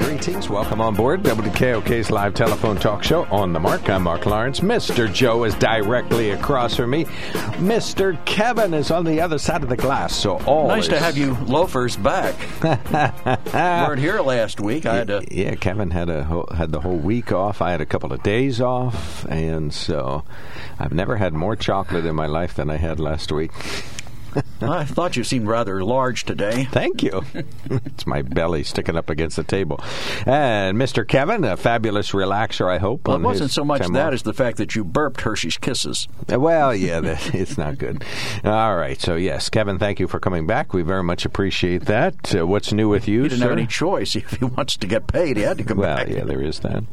Greetings. Welcome on board WKOK's live telephone talk show on the mark. I'm Mark Lawrence. Mr. Joe is directly across from me. Mr. Kevin is on the other side of the glass. So all nice to have you loafers back. weren't here last week. I had to. Yeah, Kevin had a whole, had the whole week off. I had a couple of days off, and so I've never had more chocolate in my life than I had last week. I thought you seemed rather large today. Thank you. it's my belly sticking up against the table. And Mr. Kevin, a fabulous relaxer, I hope. Well, it wasn't so much that as the fact that you burped Hershey's Kisses. Well, yeah, that, it's not good. All right. So, yes, Kevin, thank you for coming back. We very much appreciate that. Uh, what's new with you, He didn't sir? have any choice. If he wants to get paid, he had to come well, back. yeah, there is that.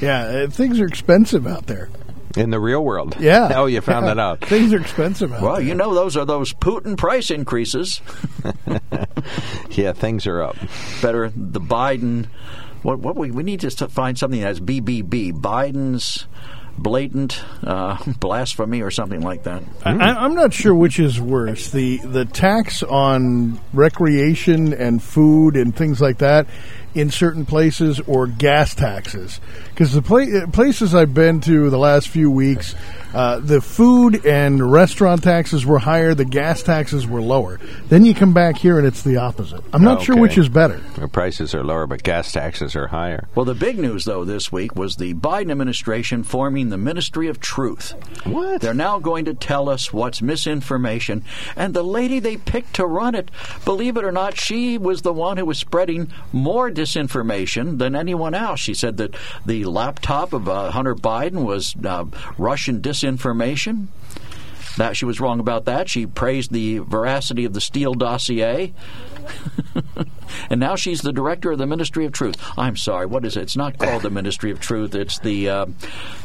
Yeah, uh, things are expensive out there. In the real world. Yeah. Oh, you found Yeah. that out. Things are expensive out Well, there. you know, those are those Putin price increases. Yeah, things are up. Better the Biden. What? What we we need to find something that's BBB. Biden's blatant uh, blasphemy or something like that. I, I'm not sure which is worse the the tax on recreation and food and things like that in certain places or gas taxes because the pla- places I've been to the last few weeks. Uh, the food and restaurant taxes were higher. The gas taxes were lower. Then you come back here and it's the opposite. I'm not sure which is better. The prices are lower, but gas taxes are higher. Well, the big news, though, this week was the Biden administration forming the Ministry of Truth. What? They're now going to tell us what's misinformation. And the lady they picked to run it, believe it or not, she was the one who was spreading more disinformation than anyone else. She said that the laptop of uh, Hunter Biden was uh, Russian disinformation. Information that she was wrong about that. She praised the veracity of the Steele dossier. and now she's the director of the Ministry of Truth. I'm sorry, what is it? It's not called the Ministry of Truth. It's the uh,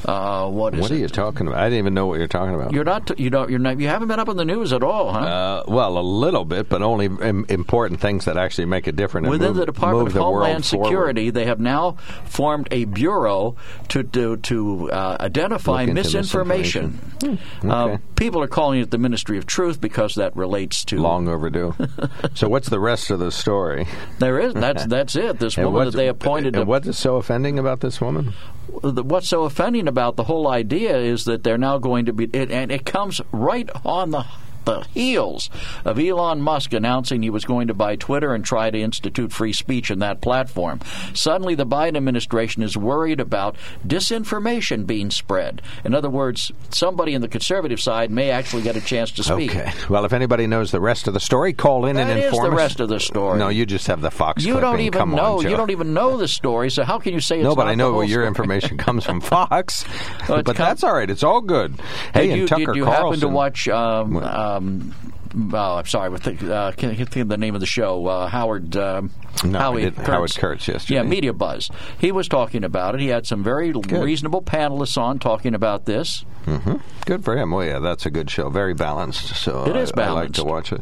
uh, what is What it? are you talking about? I didn't even know what you're talking about. You're not. You don't. You're not. You haven't been up in the news at all, huh? Uh, well, a little bit, but only Im- important things that actually make a difference. Within move- the Department of the Homeland. Security, they have now formed a bureau to to, to uh, identify misinformation. Hmm, uh, okay. people are calling it the Ministry of Truth because that relates to Long overdue. so, what's the rest of the story? There is that's that's it. This woman that they appointed. And what is so offending about this woman? what's so offending about the whole idea is that they're now going to be, it, and it comes right on the the heels of Elon Musk announcing he was going to buy Twitter and try to institute free speech in that platform. Suddenly, the Biden administration is worried about disinformation being spread. In other words, somebody in the conservative side may actually get a chance to speak. Okay. Well, if anybody knows the rest of the story, call in That and is inform the rest of the story. No, you just have the Fox You clipping. don't even Come know. On, you don't even know the story. So how can you say it's No, but I know where your information comes from Fox. Well, but come- that's all right. It's all good. Hey, did and you, Tucker did you Carlson. happen to watch? Um, um, oh, I'm sorry. I think, uh, can't can't think of the name of the show. Uh, Howard. Um, No, I Howie didn't. Kurtz. Howard Kurtz yesterday. Yeah, Media Buzz. He was talking about it. He had some very reasonable panelists on talking about this. Good for him. Well, yeah, that's a good show. Very balanced. So It is I, I like to watch it.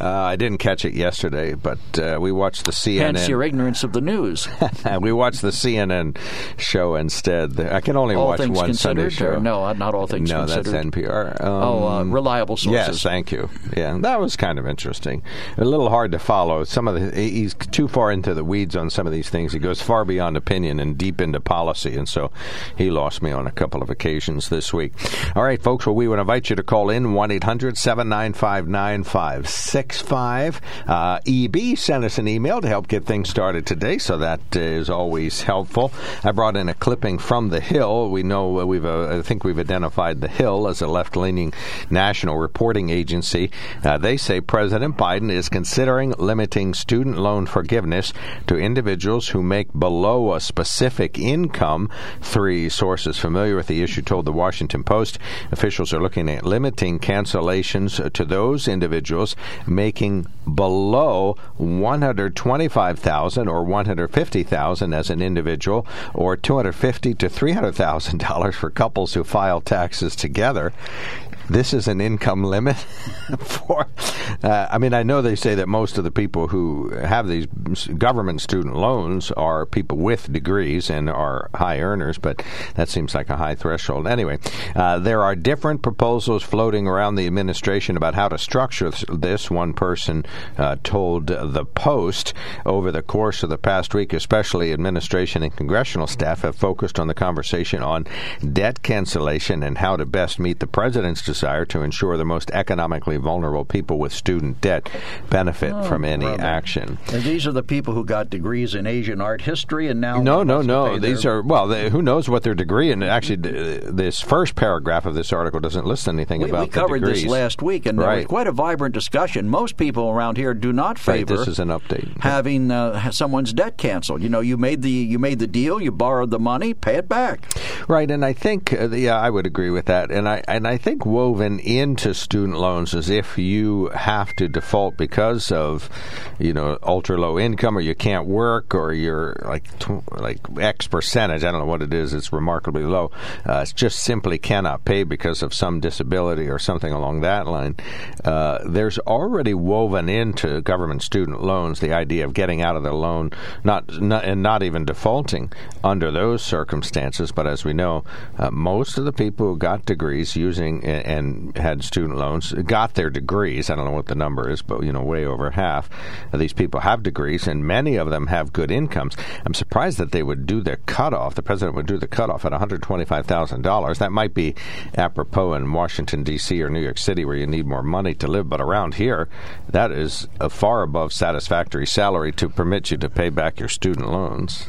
Uh, I didn't catch it yesterday, but uh, we watched the CNN. Hence your ignorance of the news. we watched the CNN show instead. I can only all watch things one Sunday considered, show. no, not all things no, that's considered. NPR. Um, Oh, uh, reliable sources. Yes, thank you. Yeah, that was kind of interesting. A little hard to follow. Some of the he's too far into the weeds on some of these things. He goes far beyond opinion and deep into policy, and so he lost me on a couple of occasions this week. All right, folks. Well, we would invite you to call in one 795 9565 Uh EB sent us an email to help get things started today, so that is always helpful. I brought in a clipping from the Hill. We know uh, we've uh, I think we've identified the Hill as a left-leaning national reporting agency. Uh, they say President Biden is considering limiting student loan forgiveness forgiveness to individuals who make below a specific income. Three sources familiar with the issue told the Washington Post officials are looking at limiting cancellations to those individuals making below 125,000 or 150,000 as an individual or 250 to 300,000 dollars for couples who file taxes together this is an income limit for. Uh, I mean, I know they say that most of the people who have these government student loans are people with degrees and are high earners, but that seems like a high threshold. Anyway, uh, there are different proposals floating around the administration about how to structure this. One person uh, told the Post over the course of the past week, especially administration and congressional staff have focused on the conversation on debt cancellation and how to best meet the president's desire to ensure the most economically vulnerable people with student debt benefit oh, from any brother. action. And these are the people who got degrees in Asian art history and now. No, no, no. These their... are, well, they, who knows what their degree, and actually, this first paragraph of this article doesn't list anything we, about We covered degrees. this last week, and right. there was quite a vibrant discussion. Most people around here do not favor. Right, this is an update. Having uh, someone's debt canceled. You know, you made the you made the deal, you borrowed the money, pay it back. Right, and I think, uh, yeah, I would agree with that, and I and I think woven into student loans is if you have to default because of you know ultra low income or you can't work or you're like like X percentage. I don't know what it is. It's remarkably low. Uh, it just simply cannot pay because of some disability or something along that line. Uh, there's already woven into government student loans the idea of getting out of the loan, not, not and not even defaulting under those circumstances. But as we know, uh, most of the people who got degrees using and had student loans got their degrees. I don't know what the number is, but you know, way over half of these people have degrees, and many of them have good incomes. I'm surprised that they would do the cutoff. The president would do the cutoff at $125,000. That might be apropos in Washington D.C. or New York City, where you need more money to live, but around here, that is a far above satisfactory salary to permit you to pay back your student loans.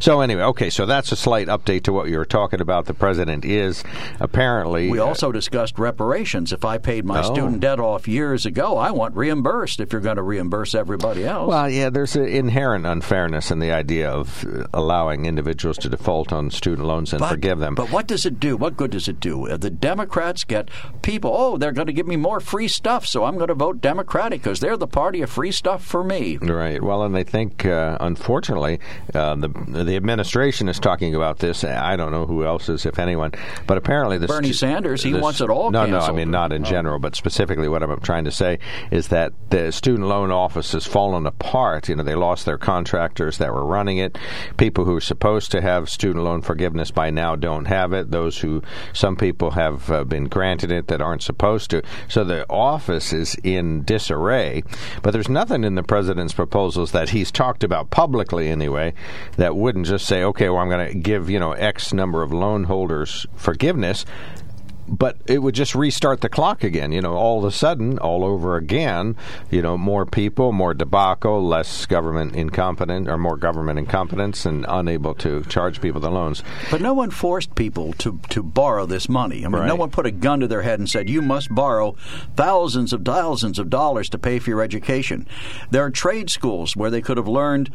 So anyway, okay, so that's a slight update to what you were talking about. The president is apparently. We also uh, discussed reparations. If I paid my oh. student debt off years ago, I want reimbursed. If you're going to reimburse everybody else. Well, yeah, there's an inherent unfairness in the idea of allowing individuals to default on student loans and but, forgive them. But what does it do? What good does it do? Uh, the Democrats get people. Oh, they're going to give me more free stuff, so I'm going to vote Democratic because they're the party of free stuff for me. Right. Well, and they think uh, unfortunately uh, the the administration is talking about this. I don't know who else is, if anyone, but apparently this Bernie Sanders he wants it all. No, canceled. no, I mean not in oh. general, but specifically what I'm trying to say is that the student loan office has fallen apart. You know, they lost their contractors that were running it. People who are supposed to have student loan forgiveness by now don't have it. Those who some people have uh, been granted it that aren't supposed to. So the office is in disarray. But there's nothing in the president's proposals that he's talked about publicly anyway that wouldn't just say, okay, well, I'm going to give you know X number of loan holders forgiveness but it would just restart the clock again. You know, all of a sudden, all over again. You know, more people, more debacle, less government incompetence, or more government incompetence, and unable to charge people the loans. But no one forced people to to borrow this money. I mean, right. no one put a gun to their head and said you must borrow thousands of thousands of dollars to pay for your education. There are trade schools where they could have learned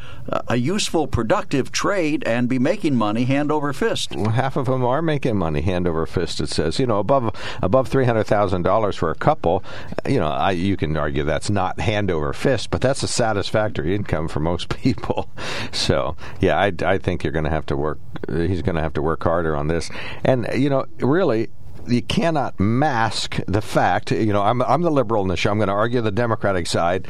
a useful, productive trade and be making money hand over fist. Well, half of them are making money hand over fist. It says, you know above above three hundred thousand dollars for a couple, you know, I, you can argue that's not hand over fist, but that's a satisfactory income for most people. So, yeah, I, I think you're going to have to work. He's going to have to work harder on this, and you know, really, you cannot mask the fact. You know, I'm I'm the liberal in the show. I'm going to argue the Democratic side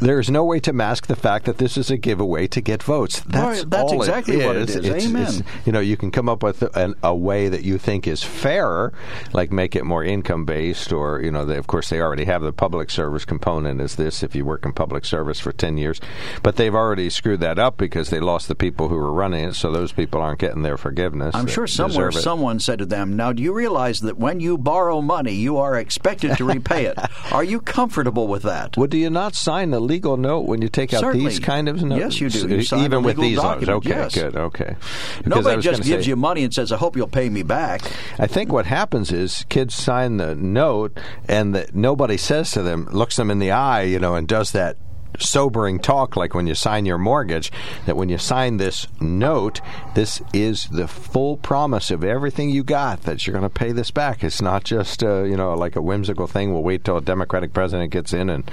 there is no way to mask the fact that this is a giveaway to get votes. That's, right, that's exactly it what it is. It's, Amen. It's, you know, you can come up with a, a, way that you think is fairer, like make it more income based, or you know, they, of course, they already have the public service component as this. If you work in public service for ten years, but they've already screwed that up because they lost the people who were running it, so those people aren't getting their forgiveness. I'm sure somewhere someone said to them, "Now, do you realize that when you borrow money, you are expected to repay it? are you comfortable with that?" Well, do you not sign the legal note when you take out Certainly. these kind of notes? Yes, you do. You Even with these document. loans. Okay, yes. good. Okay. Because Nobody just gives say, you money and says, "I hope you'll pay me back." I think what happens is kids sign the note, and the, nobody says to them, looks them in the eye, you know, and does that sobering talk, like when you sign your mortgage, that when you sign this note, this is the full promise of everything you got that you're going to pay this back. It's not just uh, you know like a whimsical thing. We'll wait till a Democratic president gets in and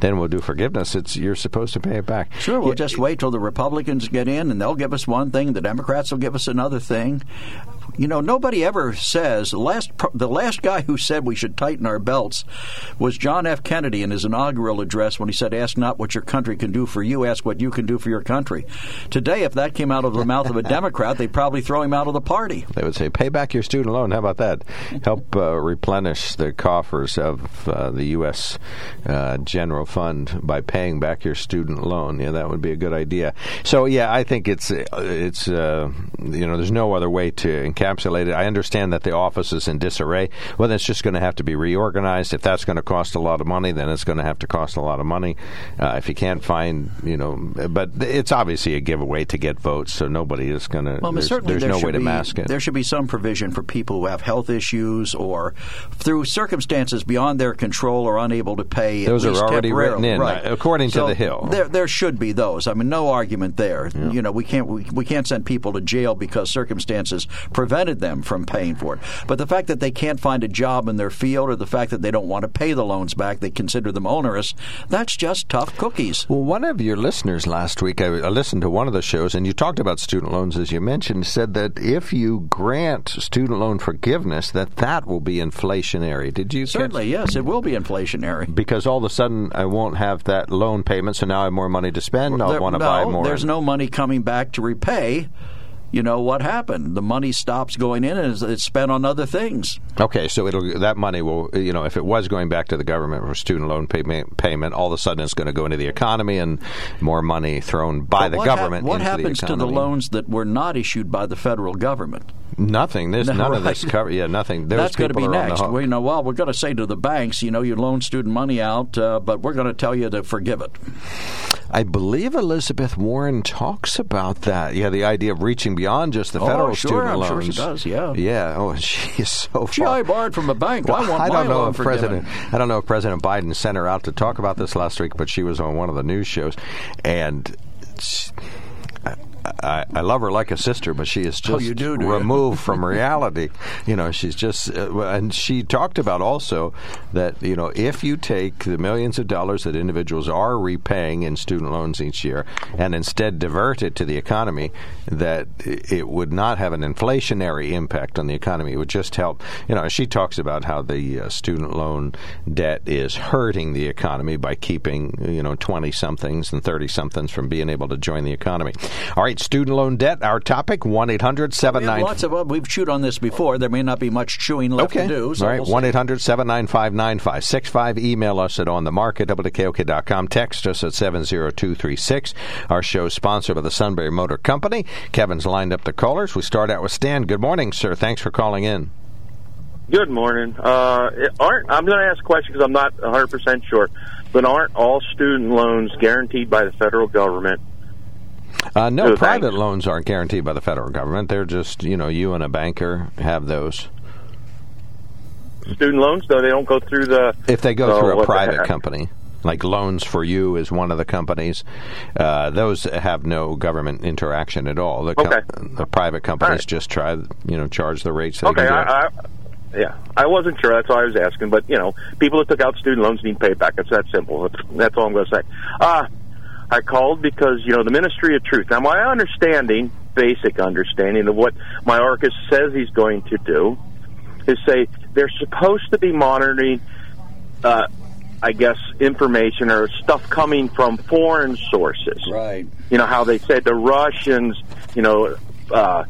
then we'll do forgiveness. It's you're supposed to pay it back. Sure, we'll yeah. just wait till the Republicans get in and they'll give us one thing, the Democrats will give us another thing. You know, nobody ever says the last the last guy who said we should tighten our belts was John F. Kennedy in his inaugural address when he said, "Ask not what your country can do for you, ask what you can do for your country." Today, if that came out of the mouth of a Democrat, they'd probably throw him out of the party. They would say, "Pay back your student loan." How about that? Help uh, replenish the coffers of uh, the U.S. Uh, general fund by paying back your student loan. Yeah, that would be a good idea. So, yeah, I think it's it's uh, you know, there's no other way to encapsulate it. I understand that the office is in disarray. Well, then it's just going to have to be reorganized. If that's going to cost a lot of money, then it's going to have to cost a lot of money. Uh, Uh, if you can't find, you know, but it's obviously a giveaway to get votes, so nobody is going to. Well, there's, certainly there's there no way be, to mask it. There should be some provision for people who have health issues or through circumstances beyond their control or unable to pay. Those are already written in, right. according so to the Hill. There, there should be those. I mean, no argument there. Yeah. You know, we can't we, we can't send people to jail because circumstances prevented them from paying for it. But the fact that they can't find a job in their field or the fact that they don't want to pay the loans back, they consider them onerous, that's just tough cookies. Well, one of your listeners last week, I, I listened to one of the shows, and you talked about student loans, as you mentioned, said that if you grant student loan forgiveness, that that will be inflationary. Did you? Say? Certainly, catch? yes, it will be inflationary. Because all of a sudden, I won't have that loan payment, so now I have more money to spend. I'll want to no, buy more. There's no money coming back to repay you know what happened. The money stops going in and it's spent on other things. Okay, so it'll that money will you know if it was going back to the government for student loan payment, payment all of a sudden it's going to go into the economy and more money thrown by but the government. Ha- what happens the to the loans that were not issued by the federal government? Nothing. There's no, none right. of this cover. Yeah, nothing. That's going to be next. We know, well, we're going to say to the banks, you know, you loan student money out, uh, but we're going to tell you to forgive it. I believe Elizabeth Warren talks about that. Yeah, the idea of reaching beyond just the federal oh, sure, student I'm loans. Sure, she does. Yeah. Yeah. Oh, she is so. Gee, far. I borrowed from a bank. Well, I want I don't know if forgiven. President. I don't know if President Biden sent her out to talk about this last week, but she was on one of the news shows, and. She, I, I, love her like a sister, but she is just oh, you do, do removed from reality. You know, she's just, uh, and she talked about also that you know if you take the millions of dollars that individuals are repaying in student loans each year and instead divert it to the economy, that it would not have an inflationary impact on the economy. It would just help. You know, she talks about how the uh, student loan debt is hurting the economy by keeping you know twenty somethings and thirty somethings from being able to join the economy. All right, student loan debt, our topic, 1 800 79. Lots of, well, we've chewed on this before. There may not be much chewing left okay. to do. So All right, we'll 1 800 795 9565. Email us at onthemark at wkok.com. Text us at 70236. Our show is sponsored by the Sunbury Motor Company. Kevin's lined up the callers. We start out with Stan. Good morning, sir. Thanks for calling in. Good morning. Uh, aren't I'm going to ask a question because I'm not 100 percent sure, but aren't all student loans guaranteed by the federal government? Uh, no, private loans aren't guaranteed by the federal government. They're just, you know, you and a banker have those. Student loans, though, they don't go through the. If they go through a private company, like Loans for You is one of the companies, uh, those have no government interaction at all. The, okay. the private companies right. just try, you know, charge the rates. They okay, I, I, yeah, I wasn't sure. That's why I was asking. But you know, people that took out student loans need paid back. It's that simple. That's, that's all I'm going to say. Uh, I called because, you know, the Ministry of Truth. Now, my understanding, basic understanding of what Mayorkas says he's going to do is say they're supposed to be monitoring, uh, I guess, information or stuff coming from foreign sources. Right. You know, how they said the Russians, you know, uh,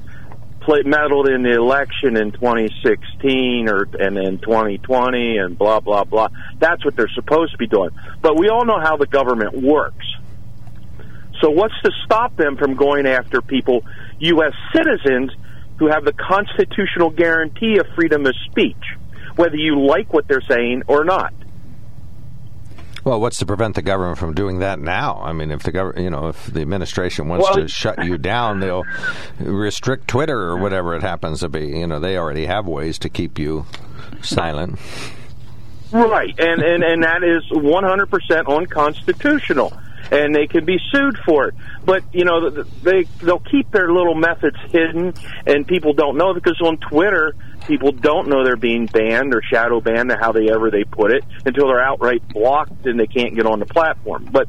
play, meddled in the election in 2016 or and in 2020 and blah blah blah. That's what they're supposed to be doing. But we all know how the government works. So what's to stop them from going after people, U.S. citizens, who have the constitutional guarantee of freedom of speech, whether you like what they're saying or not? Well, what's to prevent the government from doing that now? I mean, if the government, you know, if the administration wants well, to shut you down, they'll restrict Twitter or whatever it happens to be. You know, they already have ways to keep you silent. Right, and and and that is one hundred percent unconstitutional. And they can be sued for it. But you know, they they'll keep their little methods hidden, and people don't know because on Twitter, people don't know they're being banned or shadow banned, or how they ever they put it, until they're outright blocked and they can't get on the platform. But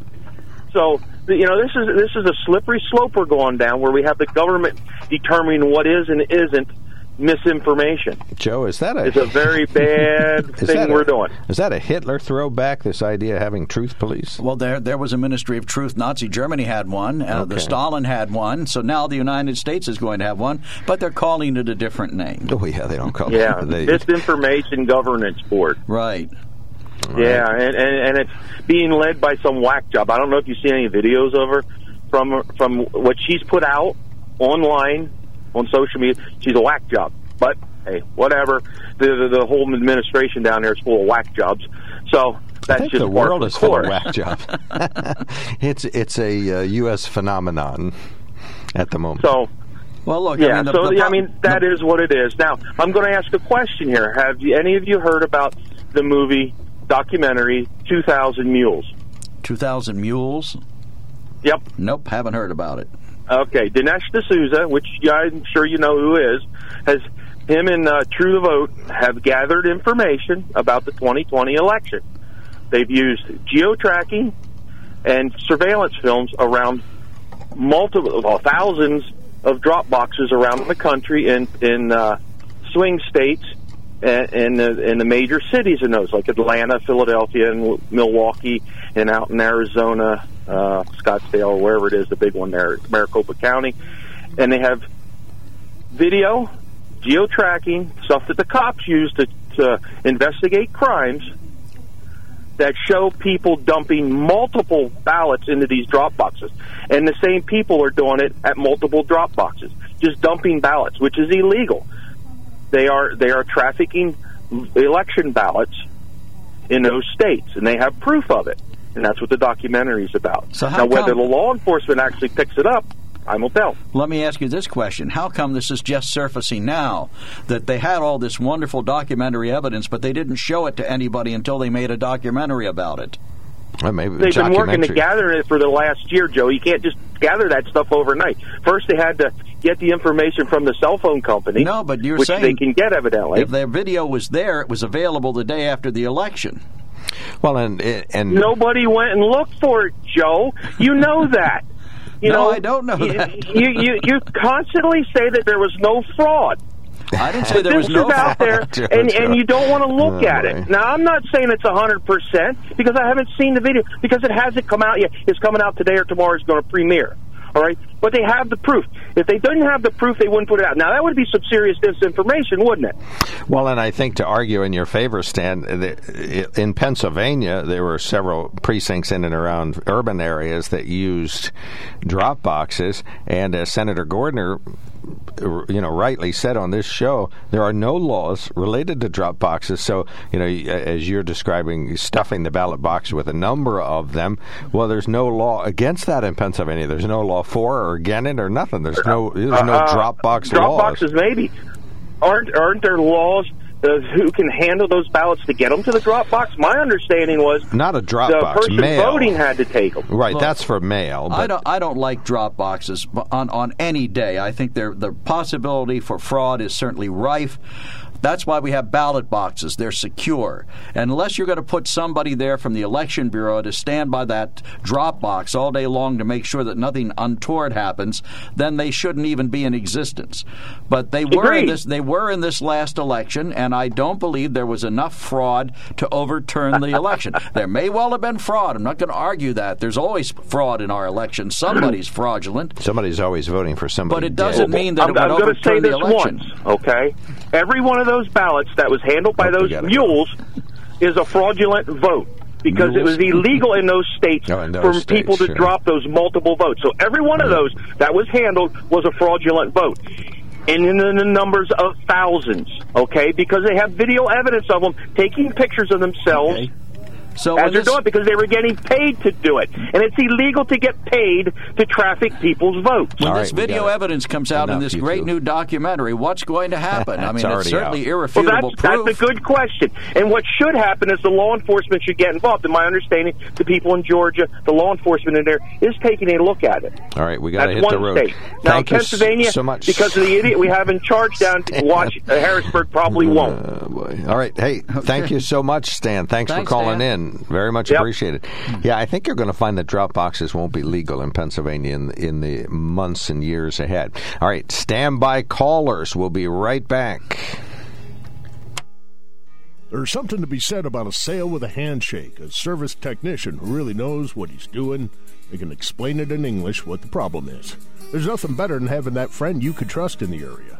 so you know, this is this is a slippery slope we're going down, where we have the government determining what is and isn't misinformation. Joe, is that a? It's a very bad thing we're a, doing. Is that a Hitler throwback? This idea of having truth police? Well, there there was a Ministry of Truth. Nazi Germany had one. Uh, okay. The Stalin had one. So now the United States is going to have one, but they're calling it a different name. Oh yeah, they don't call yeah, it. Yeah, Disinformation Governance Board. Right. Right. Yeah, and, and and it's being led by some whack job. I don't know if you see any videos of her from from what she's put out online on social media. She's a whack job, but hey, whatever. The the, the whole administration down there is full of whack jobs. So that's just the world is full of whack jobs. it's it's a uh, U.S. phenomenon at the moment. So. Well, look. Yeah. I mean, the, so the, I mean, that the, is what it is. Now, I'm going to ask a question here. Have you, any of you heard about the movie documentary 2,000 Mules? 2,000 Mules. Yep. Nope, haven't heard about it. Okay, Dinesh D'Souza, which I'm sure you know who is, has him and uh, True the Vote have gathered information about the 2020 election. They've used geo tracking and surveillance films around multiple well, thousands of drop boxes around the country in in uh, swing states in the, in the major cities in those, like Atlanta, Philadelphia, and Milwaukee, and out in Arizona, uh, Scottsdale, wherever it is, the big one there, Maricopa County, and they have video, geo tracking, stuff that the cops use to, to investigate crimes that show people dumping multiple ballots into these drop boxes. And the same people are doing it at multiple drop boxes, just dumping ballots, which is illegal. They are they are trafficking election ballots in those states, and they have proof of it and that's what the documentary is about. So now, whether the law enforcement actually picks it up, I will tell. Let me ask you this question: How come this is just surfacing now? That they had all this wonderful documentary evidence, but they didn't show it to anybody until they made a documentary about it. Well, maybe They've been working to gather it for the last year, Joe. You can't just gather that stuff overnight. First, they had to get the information from the cell phone company. No, but you're which saying they can get evidently. If their video was there, it was available the day after the election. Well, and and nobody went and looked for it, Joe. You know that. You no, know, I don't know you, that. you, you you constantly say that there was no fraud. I didn't say there was no is out there, and and you don't want to look Oh, at boy. it. Now, I'm not saying it's a hundred percent because I haven't seen the video because it hasn't come out yet. It's coming out today or tomorrow. It's going to premiere. All right, but they have the proof. If they didn't have the proof, they wouldn't put it out. Now that would be some serious disinformation, wouldn't it? Well, and I think to argue in your favor, Stan, in Pennsylvania, there were several precincts in and around urban areas that used drop boxes, and as Senator Gordner, you know, rightly said on this show, there are no laws related to drop boxes. So, you know, as you're describing, stuffing the ballot box with a number of them. Well, there's no law against that in Pennsylvania. There's no law for or against it or nothing. There's no there's no Uh, drop box drop laws. boxes, maybe. Aren't aren't there laws uh, who can handle those ballots to get them to the drop box? My understanding was Not a drop the box, person mail. voting had to take them. Right, Look, that's for mail. But I don't. I don't like drop boxes on on any day. I think there the possibility for fraud is certainly rife. That's why we have ballot boxes. They're secure. And unless you're going to put somebody there from the election bureau to stand by that drop box all day long to make sure that nothing untoward happens, then they shouldn't even be in existence. But they were in this. They were in this last election, and I don't believe there was enough fraud to overturn the election. there may well have been fraud. I'm not going to argue that. There's always fraud in our election. Somebody's fraudulent. somebody's always voting for somebody. But it doesn't mean that I'm, it would I'm going to say overturn the election. once, okay? Every one of those ballots that was handled by Oh, those mules is a fraudulent vote because it was illegal in those states in those for states, people to sure. drop those multiple votes. So every one of those that was handled was a fraudulent vote. And in the numbers of thousands, okay? Because they have video evidence of them taking pictures of themselves Okay. So as they're this- doing because they were getting paid to do it, and it's illegal to get paid to traffic people's votes. When All this right, video evidence comes out in this great two. new documentary, what's going to happen? I mean, it's already certainly out. Well, irrefutable that's, proof. that's a good question. And what should happen is the law enforcement should get involved. In my understanding, the people in Georgia, the law enforcement in there, is taking a look at it. All right, we got to hit one the road. state. Now, Thank you Pennsylvania, so much. because of the idiot we have in charge down in Wash, uh, Harrisburg, probably won't. Uh, boy. All right. Hey, thank you so much, Stan. Thanks, Thanks, for calling Stan. in. Very much Yep. appreciated. Yeah, I think you're going to find that drop boxes won't be legal in Pennsylvania in, in the months and years ahead. All right. Stand by callers. We'll be right back. There's something to be said about a sale with a handshake, a service technician who really knows what he's doing. They can explain it in English what the problem is. There's nothing better than having that friend you could trust in the area.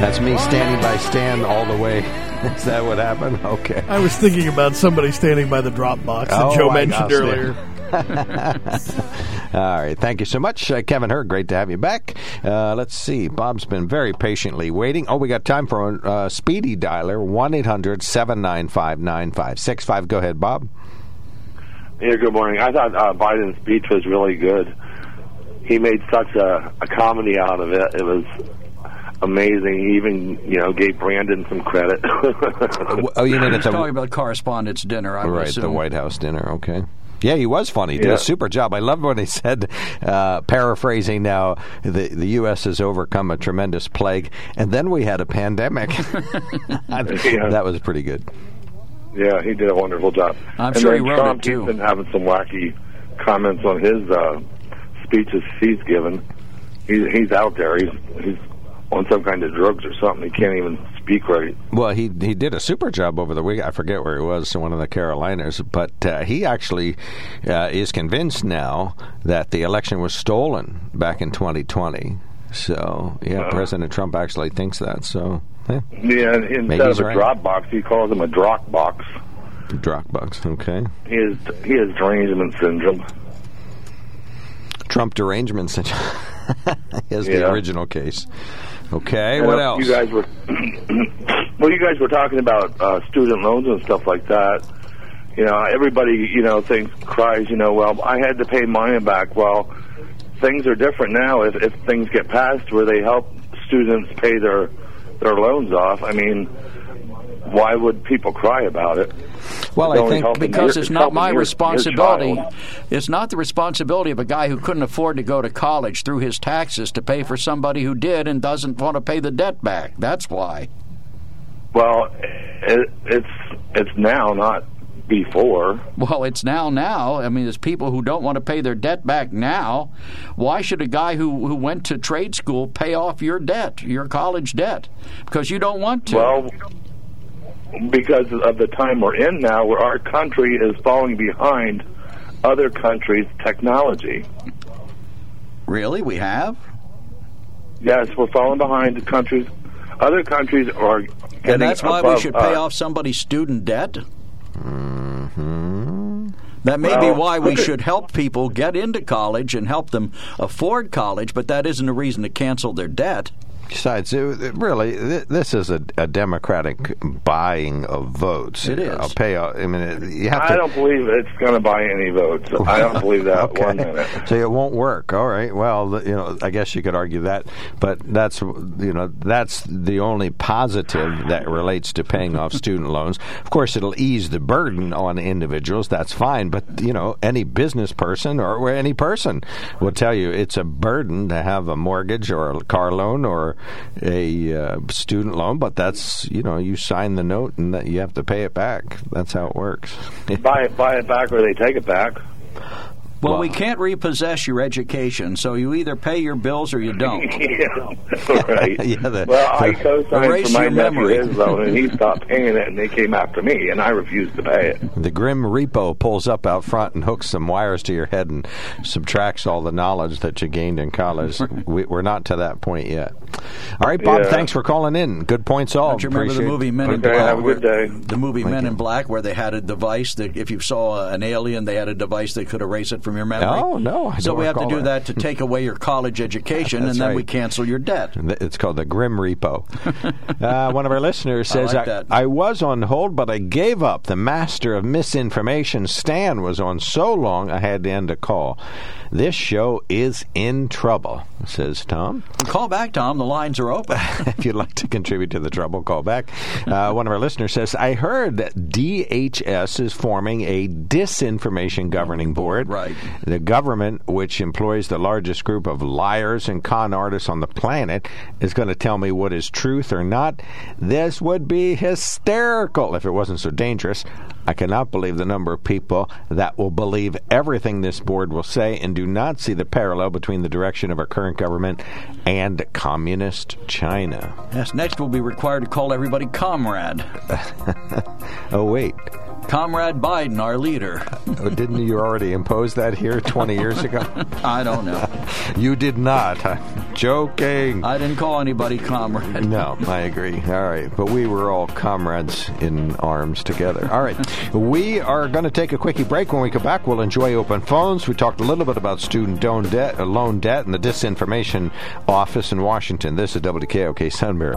That's me standing by Stan all the way. Is that what happened? Okay. I was thinking about somebody standing by the drop box that Oh, Joe my mentioned earlier. All right. Thank you so much, uh, Kevin Hurd. Great to have you back. Uh, let's see. Bob's been very patiently waiting. Oh, we got time for a uh, speedy dialer 1 800 795 9565. Go ahead, Bob. Yeah, good morning. I thought uh, Biden's speech was really good. He made such a, a comedy out of it. It was amazing. He even, you know, gave Brandon some credit. Oh, you mean it's a. talking about correspondence dinner. I would Right, the. White House dinner. Okay. Yeah, he was funny. He did Yeah. a super job. I loved when he said, uh, paraphrasing now, the, the U.S. has overcome a tremendous plague, and then we had a pandemic. That was pretty good. yeah, he did a wonderful job. I'm and sure then he wrote Trump, it, too. He's been having some wacky comments on his uh, speeches he's given. He's, he's out there. He's, he's on some kind of drugs or something. He can't even speak right. Well, he he did a super job over the week. I forget where he was, one of the Carolinas, but uh, he actually uh, is convinced now that the election was stolen back in 2020. So, yeah, Uh. President Trump actually thinks that. So, yeah, Yeah, instead of a right. drop box, he calls him a drock box. Dropbox. Okay, He has, he has derangement syndrome. Trump derangement syndrome is the original case. Okay, And, what uh, else? You guys were well. You guys were talking about uh, student loans and stuff like that. You know, everybody you know thinks cries. You know, well, I had to pay mine back. Well, things are different now. If if things get passed where they help students pay their their loans off, I mean, why would people cry about it? Well, I think because it's not my responsibility. It's not the responsibility of a guy who couldn't afford to go to college through his taxes to pay for somebody who did and doesn't want to pay the debt back. That's why. Well, it, it's it's now, not before. Well, it's now now. I mean, there's people who don't want to pay their debt back now. Why should a guy who, who went to trade school pay off your debt, your college debt? Because you don't want to. Well, because of the time we're in now, where our country is falling behind other countries' technology. really? We have? Yes, we're falling behind the countries. Other countries are getting And that's why we should pay us. off somebody's student debt. Mm-hmm. That may be why we okay. should help people get into college and help them afford college, but that isn't a reason to cancel their debt. Besides, it, it really, th- this is a, a democratic buying of votes. It is. I'll pay. Uh, I mean, it- you have to. I don't believe it's going to buy any votes. I don't believe that okay. one minute. So it won't work. All right. Well, you know, I guess you could argue that, but that's you know that's the only positive that relates to paying off student loans. Of course, it'll ease the burden on individuals. That's fine. But you know, any business person or any person will tell you it's a burden to have a mortgage or a car loan or a uh, student loan, but that's you know you sign the note and that you have to pay it back. That's how it works. buy it, buy it back, or they take it back. Well, Well- we can't repossess your education, so you either pay your bills or you don't. yeah, right. Yeah, the- well, I the- co-signed Erase for my your nephew memory. his loan, and he stopped paying it, and they came after me, and I refused to pay it. The grim repo pulls up out front and hooks some wires to your head and subtracts all the knowledge that you gained in college. we, we're not to that point yet. All right, Bob. Yeah. Thanks for calling in. Good points all. Don't you remember the movie Men in Okay, Black? have a good where- day. The movie Men in Black, where they had a device that if you saw an alien, they had a device that could erase it from your memory. Oh, no, I so we have to do that. that to take away your college education, and then right. we cancel your debt. It's called the Grim Repo. uh, one of our listeners I says, like I, that. I was on hold, but I gave up. The master of misinformation, Stan, was on so long I had to end a call. This show is in trouble, says Tom. Call back, Tom. The lines are open. if you'd like to contribute to the trouble, call back. Uh, one of our listeners says, I heard that DHS is forming a disinformation governing board. Right. The government, which employs the largest group of liars and con artists on the planet, is going to tell me what is truth or not. This would be hysterical if it wasn't so dangerous. I cannot believe the number of people that will believe everything this board will say and do not see the parallel between the direction of our current government and communist China. yes, next we'll be required to call everybody comrade. Oh, wait. Comrade Biden, our leader. Oh, didn't you already impose that here 20 years ago? I don't know. You did not. I'm joking. I didn't call anybody comrade. No, I agree. All right. But we were all comrades in arms together. All right. We are going to take a quickie break. When we come back, we'll enjoy open phones. We talked a little bit about student loan debt, loan debt and the disinformation office in Washington. This is WKOK Sunbury.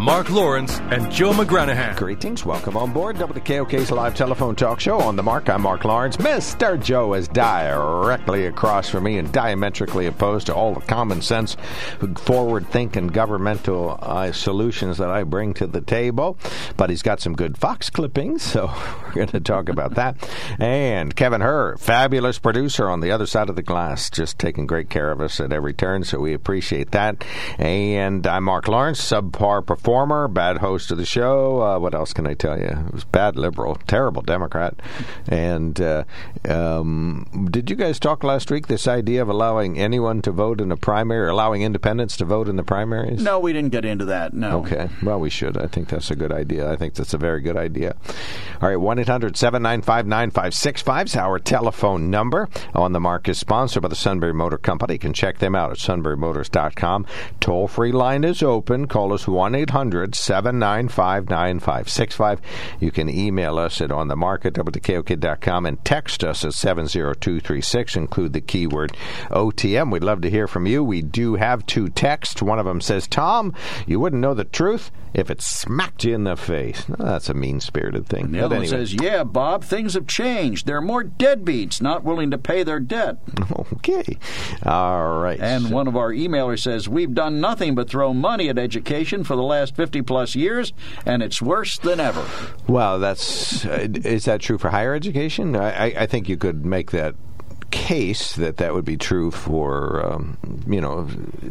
Mark Lawrence and Joe McGranahan. Greetings. Welcome on board WKOK's live telephone talk show on the mark. I'm Mark Lawrence. Mr. Joe is directly across from me and diametrically opposed to all the common sense, forward thinking governmental uh, solutions that I bring to the table. But he's got some good Fox clippings, so we're going to talk about that. And Kevin Herr, fabulous producer on the other side of the glass, just taking great care of us at every turn, so we appreciate that. And I'm Mark Lawrence, subpar performer, bad host of the show. Uh, what else can I tell you? It was bad liberal, terrible Democrat. And uh, um, did you guys talk last week this idea of allowing anyone to vote in a primary, or allowing independents to vote in the primaries? No, we didn't get into that. No. Okay. Well, we should. I think that's a good idea. I think that's a very good idea. All right. 1 800 795 9565 is our telephone number. On the Mark is sponsored by the Sunbury Motor Company. You can check them out at sunburymotors.com. Toll free line is open. Call us 1 800 795 9565. You can email us at onthemark at WKOK.com and text us at 70236. Include the keyword OTM. We'd love to hear from you. We do have two texts. One of them says, Tom, you wouldn't know the truth if it smacked you in the face. That's a mean spirited thing. The But other one anyway. Says, "Yeah, Bob, things have changed. There are more deadbeats not willing to pay their debt." Okay. All right. And one of our emailers says, "We've done nothing but throw money at education for the last 50 plus years, and it's worse than ever." Well, that's uh, is that true for higher education? I, I- I think you could make that case that that would be true for um, you know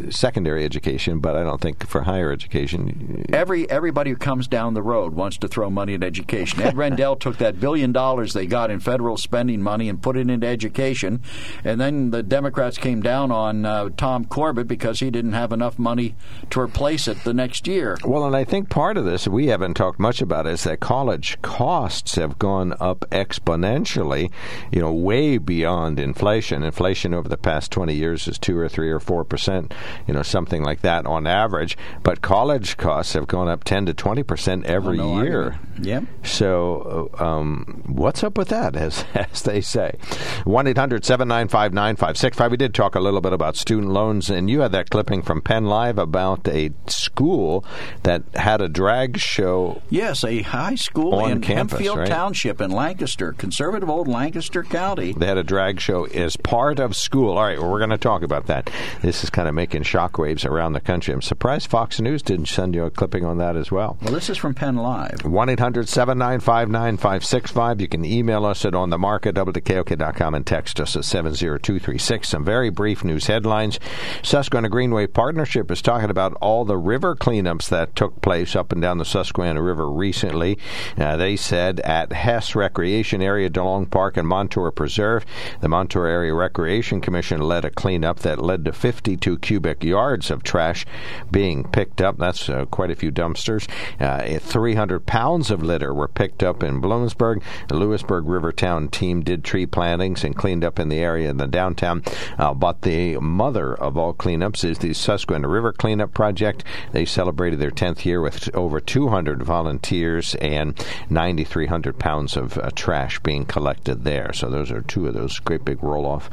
secondary education, but I don't think for higher education. Every everybody who comes down the road wants to throw money at education. Ed Rendell took that billion dollars they got in federal spending money and put it into education, and then the Democrats came down on uh, Tom Corbett because he didn't have enough money to replace it the next year. Well, and I think part of this we haven't talked much about is that college costs have gone up exponentially, you know, way beyond inflation. Inflation over the past 20 years is 2 or 3 or 4% you know, something like that on average. But college costs have gone up 10 to 20 percent every Oh, no year. argument. Yep. So, uh, um, what's up with that, as, as they say? 1 800 795 9565. We did talk a little bit about student loans, and you had that clipping from Penn Live about a school that had a drag show. Yes, a high school On in campus, Hempfield right? Township in Lancaster, conservative old Lancaster County. They had a drag show as part of school. All right, well, we're going to talk about that. This is kind of making shockwaves around the country. I'm surprised Fox News didn't send you a clipping on that as well. Well, this is from Penn Live. 1 800 795 9565. You can email us at onthemark at wkok.com and text us at 70236. Some very brief news headlines. Susquehanna Greenway Partnership is talking about all the river cleanups that took place up and down the Susquehanna River recently. Uh, they said at Hess Recreation Area, DeLong Park, and Montour Preserve, the Montour Area Recreation Commission led a cleanup that led to 52 cubic yards of trash being picked up. That's uh, quite a few dumpsters. Uh, 300 pounds of litter were picked up in Bloomsburg. The Lewisburg Rivertown team did tree plantings and cleaned up in the area in the downtown. Uh, but the mother of all cleanups is the Susquehanna River Cleanup Project. They celebrated their 10th year with over 200 volunteers and 9,300 pounds of uh, trash being collected there. So those are two of those great big roll-off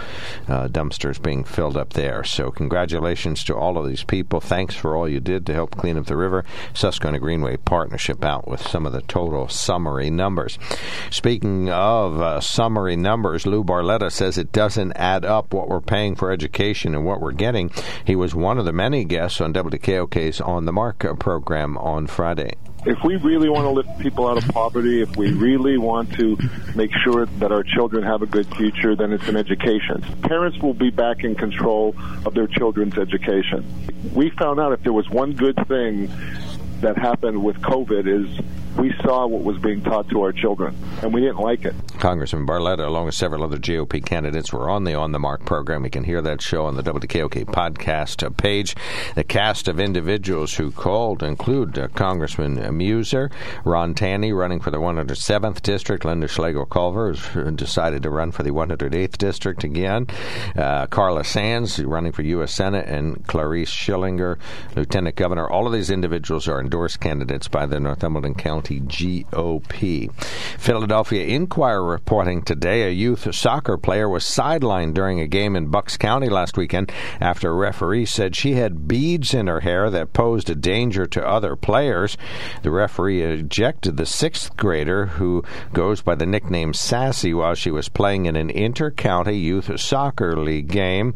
uh, dumpsters being filled up there. So congratulations to all of these people. Thanks for all you did to help clean up the river. Susquehanna Greenway Partnership out with some of the total summary numbers. Speaking of uh, summary numbers, Lou Barletta says it doesn't add up what we're paying for education and what we're getting. He was one of the many guests on WKOK's On the Mark program on Friday. If we really want to lift people out of poverty, if we really want to make sure that our children have a good future, then it's in education. Parents will be back in control of their children's education. We found out if there was one good thing that happened with COVID is we saw what was being taught to our children, and we didn't like it. Congressman Barletta, along with several other GOP candidates, were on the On the Mark program. You can hear that show on the WKOK podcast page. The cast of individuals who called include uh, Congressman Meuser, Ron Taney, running for the 107th district, Lynda Schlegel Culver, who's decided to run for the 108th district again, uh, Carla Sands, running for U.S. Senate, and Clarice Schillinger, Lieutenant Governor. All of these individuals are endorsed candidates by the Northumberland County GOP. Philadelphia Inquirer reporting today a youth soccer player was sidelined during a game in Bucks County last weekend after a referee said she had beads in her hair that posed a danger to other players. The referee ejected the sixth grader who goes by the nickname Sassy while she was playing in an inter-county youth soccer league game.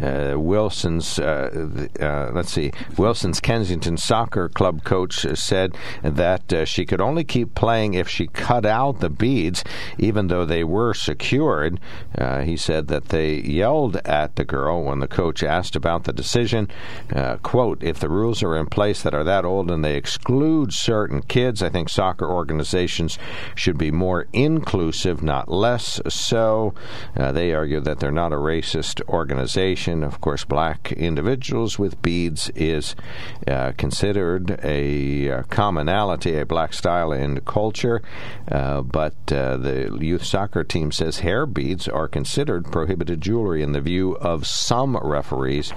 Uh, Wilson's, uh, uh, let's see, Wilson's Kensington Soccer Club coach said that uh, she could only keep playing if she cut out the beads, even though they were secured. Uh, he said that they yelled at the girl when the coach asked about the decision. Uh, quote, if the rules are in place that are that old and they exclude certain kids, I think soccer organizations should be more inclusive, not less so. Uh, they argue that they're not a racist organization. Of course, black individuals with beads is uh, considered a uh, commonality, a black style and culture. Uh, but uh, the youth soccer team says hair beads are considered prohibited jewelry in the view of some referees,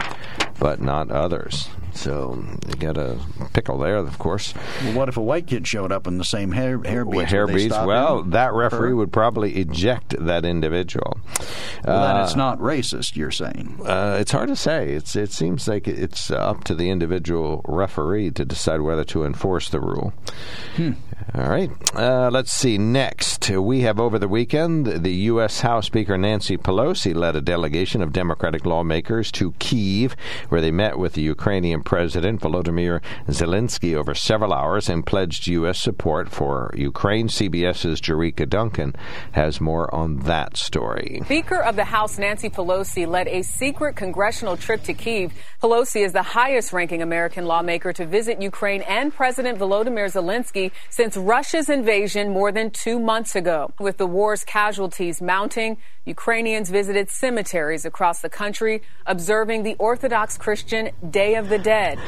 but not others. So you got a pickle there, of course. Well, what if a white kid showed up in the same hair hair beads? With hair beads. Well, him? that referee would probably eject that individual. Well, then Uh, it's not racist. You're saying? Uh, it's hard to say. It's it seems like it's up to the individual referee to decide whether to enforce the rule. All right. Uh, let's see. Next, we have over the weekend the U.S. House Speaker Nancy Pelosi led a delegation of Democratic lawmakers to Kiev, where they met with the Ukrainian President Volodymyr Zelensky over several hours and pledged U.S. support for Ukraine. CBS's Jerika Duncan has more on that story. Speaker of the House Nancy Pelosi led a secret congressional trip to Kiev. Pelosi is the highest ranking American lawmaker to visit Ukraine and President Volodymyr Zelensky since Russia's invasion more than two months ago. With the war's casualties mounting, Ukrainians visited cemeteries across the country observing the Orthodox Christian Day of the Dead.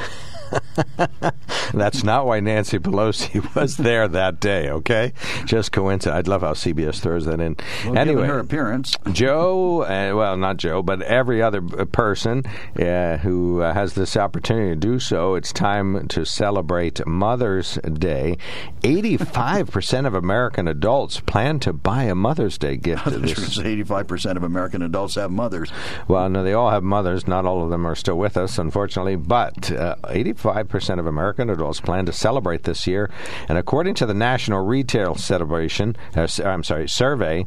That's not why Nancy Pelosi was there that day, okay? Just coincidence. I'd love how CBS throws that in. Well, anyway, her appearance. Joe, uh, well, not Joe, but every other uh, person uh, who uh, has this opportunity to do so, it's time to celebrate Mother's Day. 85% of American adults plan to buy a Mother's Day gift. This. 85% of American adults have mothers. Well, no, they all have mothers. Not all of them are still with us, unfortunately, but uh, 85 5% of American adults plan to celebrate this year. And according to the National Retail Celebration, uh, I'm sorry, survey,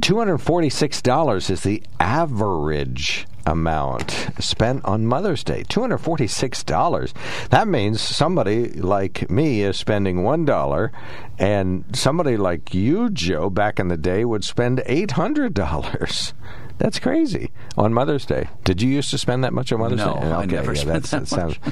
$246 is the average amount spent on Mother's Day. $246. That means somebody like me is spending $1, and somebody like you, Joe, back in the day would spend $800. That's crazy on Mother's Day. Did you used to spend that much on Mother's No, Day? I never spent that's- that sounds.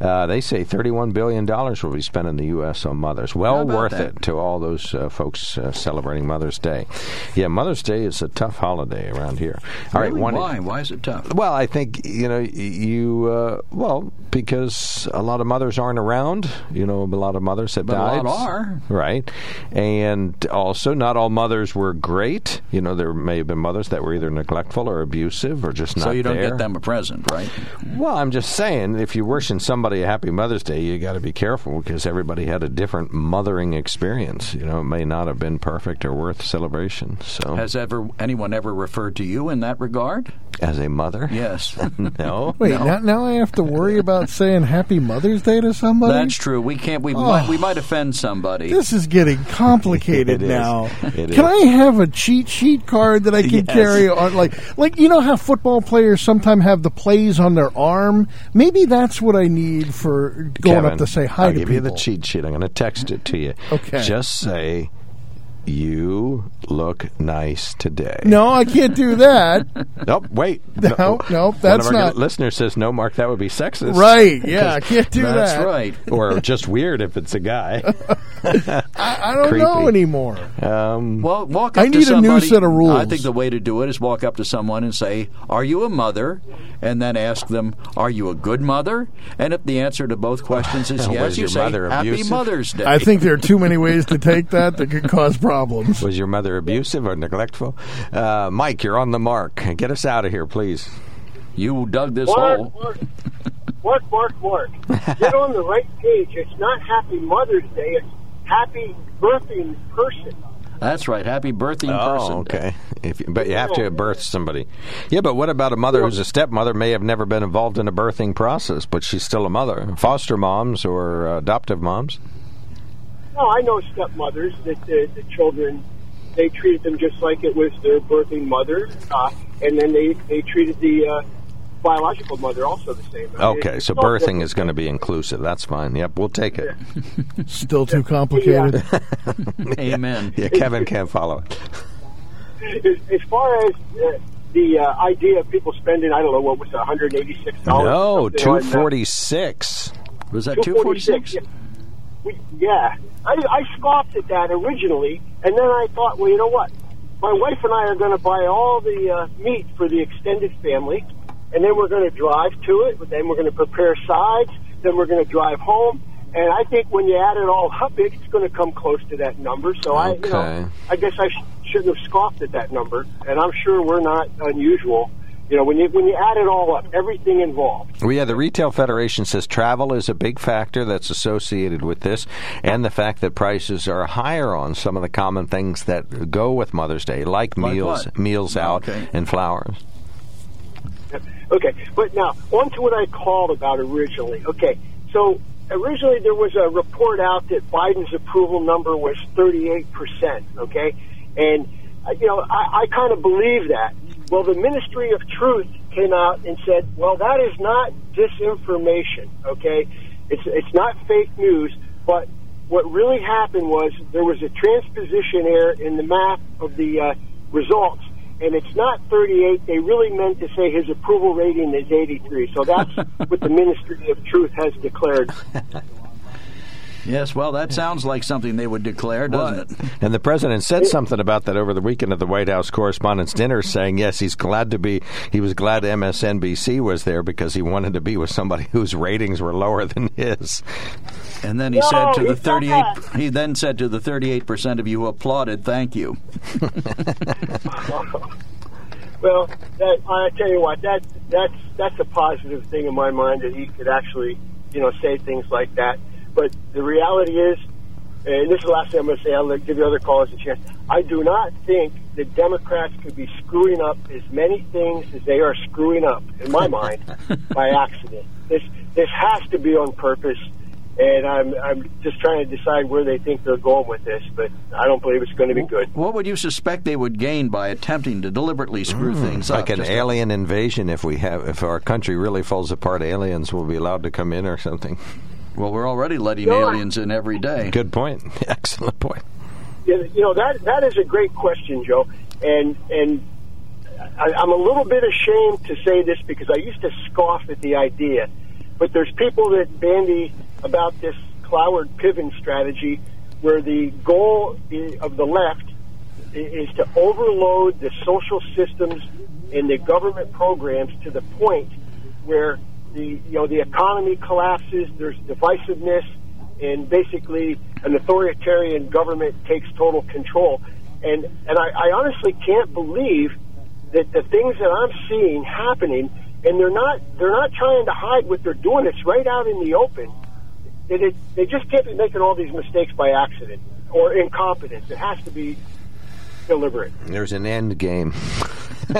Uh, they say thirty-one billion dollars will be spent in the U.S. on mothers. Well worth that? it to all those uh, folks uh, celebrating Mother's Day. Yeah, Mother's Day is a tough holiday around here. All right, Really? one. Why? Why is it tough? Well, I think you know you. Uh, well, because a lot of mothers aren't around. You know, a lot of mothers have But a died. lot are. right, and also not all mothers were great. You know, there may have been mothers that were either neglectful or abusive or just not so you don't there. get them a present, right? Well, I'm just saying, if you're wishing somebody a happy Mother's Day, you got to be careful because everybody had a different mothering experience. You know, it may not have been perfect or worth celebration. So, Has ever anyone ever referred to you in that regard? as a mother, Yes. no. Wait, now, now I have to worry about saying Happy Mother's Day to somebody? That's true. We can't. We Oh. might. We might offend somebody. This is getting complicated It is. now. It can is. I have a cheat sheet card that I can Yes. carry on like like you know how football players sometimes have the plays on their arm? Maybe that's what I need for going Kevin, up to say hi I'll to give people. you the cheat sheet. I'm going to text it to you. Okay. Just say, "You look nice today." No, I can't do that. Nope. Wait. No, no, One that's of our not- listener says no. Mark, that would be sexist. right. Yeah, I can't do That's that. right. or just weird if it's a guy. I, I don't Creepy. know anymore. Um, Well, walk up I to need a new set of rules. I think the way to do it is walk up to someone and say, "Are you a mother?" and then ask them, "Are you a good mother?" And if the answer to both questions is Was yes, you say, mother "Happy? Mother's Day." I think there are too many ways to take that that could cause problems. Was your mother abusive or neglectful? Uh, Mike, you're on the mark. Get us out of here, please. you dug this Mark, hole. Mark, Mark, Mark, Mark. Get on the right page. It's not Happy Mother's Day. It's Happy Birthing Person. That's right. Happy birthing Oh, person. okay. If, but you have to have birthed somebody. Yeah, but what about a mother who's a stepmother, may have never been involved in a birthing process, but she's still a mother? Foster moms or uh, adoptive moms? No, I know stepmothers that the, the children they treated them just like it was their birthing mother, uh, and then they they treated the uh, biological mother also the same. I Okay, it's so birthing is going to be inclusive. That's fine. Yep, we'll take it. Still too complicated. Amen. Yeah, Kevin can't follow it. As, as far as uh, the uh, idea of people spending, I don't know what was it, one hundred eighty six dollars. No, two forty six. Was that two forty six? Yeah. We, yeah. I, I scoffed at that originally, and then I thought, well, you know what? My wife and I are going to buy all the uh, meat for the extended family, and then we're going to drive to it. Then we're going to prepare sides. Then we're going to drive home. And I think when you add it all up, it's going to come close to that number. So I, you Okay. know, I guess I sh- shouldn't have scoffed at that number. And I'm sure we're not unusual. You know, when you when you add it all up, everything involved. Well, yeah, the Retail Federation says travel is a big factor that's associated with this, and the fact that prices are higher on some of the common things that go with Mother's Day, like, Like meals, what? meals out, Okay. and flowers. Okay, but now on to what I called about originally. Okay, so originally there was a report out that Biden's approval number was 38 percent. Okay, and uh, you know I, I kind of believe that. Well, the Ministry of Truth came out and said, "Well, that is not disinformation. Okay, it's it's not fake news, but." What really happened was there was a transposition error in the math of the uh, results, and it's not 38. They really meant to say his approval rating is 83. So that's what the Ministry of Truth has declared. Yes, well, that sounds like something they would declare, doesn't it? And the president said something about that over the weekend at the White House Correspondents' Dinner, saying yes, he's glad to be. He was glad MSNBC was there because he wanted to be with somebody whose ratings were lower than his. And then he No, said to the 38, he then said to the 38% of you who applauded, "Thank you." Well, that, I tell you what, that that's that's a positive thing in my mind that he could actually, you know, say things like that. But the reality is, and this is the last thing I'm going to say. I'll give the other callers a chance. I do not think the Democrats could be screwing up as many things as they are screwing up, in my mind, by accident. This this has to be on purpose. And I'm I'm just trying to decide where they think they're going with this, but I don't believe it's going to be good. What would you suspect they would gain by attempting to deliberately screw hmm, things up? like an Just- alien invasion. If we have, if our country really falls apart, aliens will be allowed to come in or something. Well, we're already letting No, I- aliens in every day. Good point. Excellent point. you know that that is a great question, Joe, and and I, I'm a little bit ashamed to say this because I used to scoff at the idea, but there's people that bandy about this Cloward Piven strategy, where the goal of the left is to overload the social systems and the government programs to the point where the you know the economy collapses, there's divisiveness, and basically an authoritarian government takes total control. And and I, I honestly can't believe that the things that I'm seeing happening, and they're not they're not trying to hide what they're doing. It's right out in the open. That it, they just can't be making all these mistakes by accident or incompetence. It has to be deliberate. There's an end game.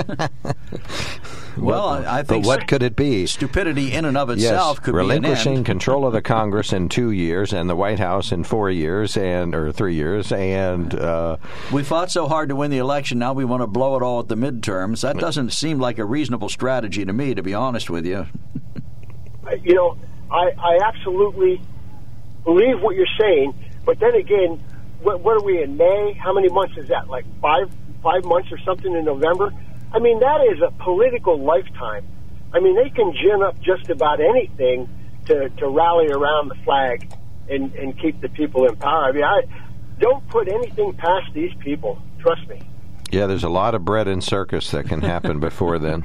Well, I, I think but what could it be? stupidity in and of itself yes, could relinquishing be an end. control of the Congress in two years and the White House in four years and or three years, and uh, We fought so hard to win the election. Now we want to blow it all at the midterms. That doesn't seem like a reasonable strategy to me, to be honest with you. You know, I, I absolutely believe what you're saying, but then again, what, what are we in May? How many months is that? Like five five months or something in November? I mean, that is a political lifetime. I mean, they can gin up just about anything to, to rally around the flag and, and keep the people in power. I mean, I don't put anything past these people. Trust me. yeah, there's a lot of bread and circus that can happen before then.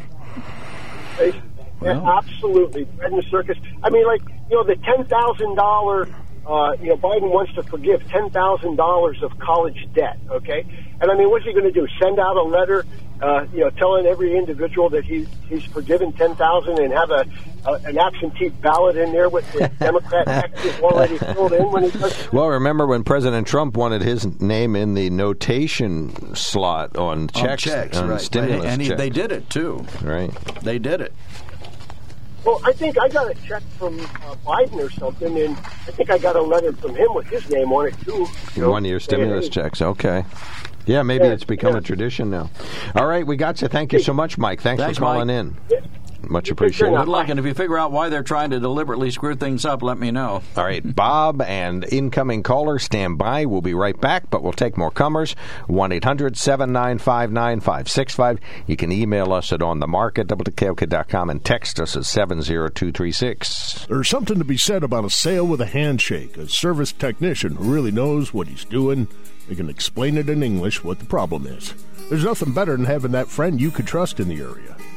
Well- absolutely, bread and circus. I mean, like you know, the ten thousand dollar. Uh, you know, Biden wants to forgive ten thousand dollars of college debt. Okay, and I mean, what's he going to do? Send out a letter, uh, you know, telling every individual that he's he's forgiven ten thousand, and have a, a an absentee ballot in there with, with Democrat X's already filled in when he does. Well, remember when President Trump wanted his name in the notation slot on On checks, checks, on right? stimulus and he, checks. they did it too. right. They did it. Well, I think I got a check from uh, Biden or something, and I think I got a letter from him with his name on it too. you One year stimulus checks. Okay. Yeah, maybe Yeah, it's become yeah. a tradition now. All right, we got you. Thank you so much, Mike. Thanks, Thanks, for calling Mike. in. Much appreciated. Good luck, and if you figure out why they're trying to deliberately screw things up, let me know. All right, Bob and incoming callers stand by. We'll be right back, but we'll take more comers. 1 800 795 9565. You can email us at onthemark at WKOK.com and text us at 70236. There's something to be said about a sale with a handshake, a service technician who really knows what he's doing. They can explain it in English what the problem is. There's nothing better than having that friend you could trust in the area.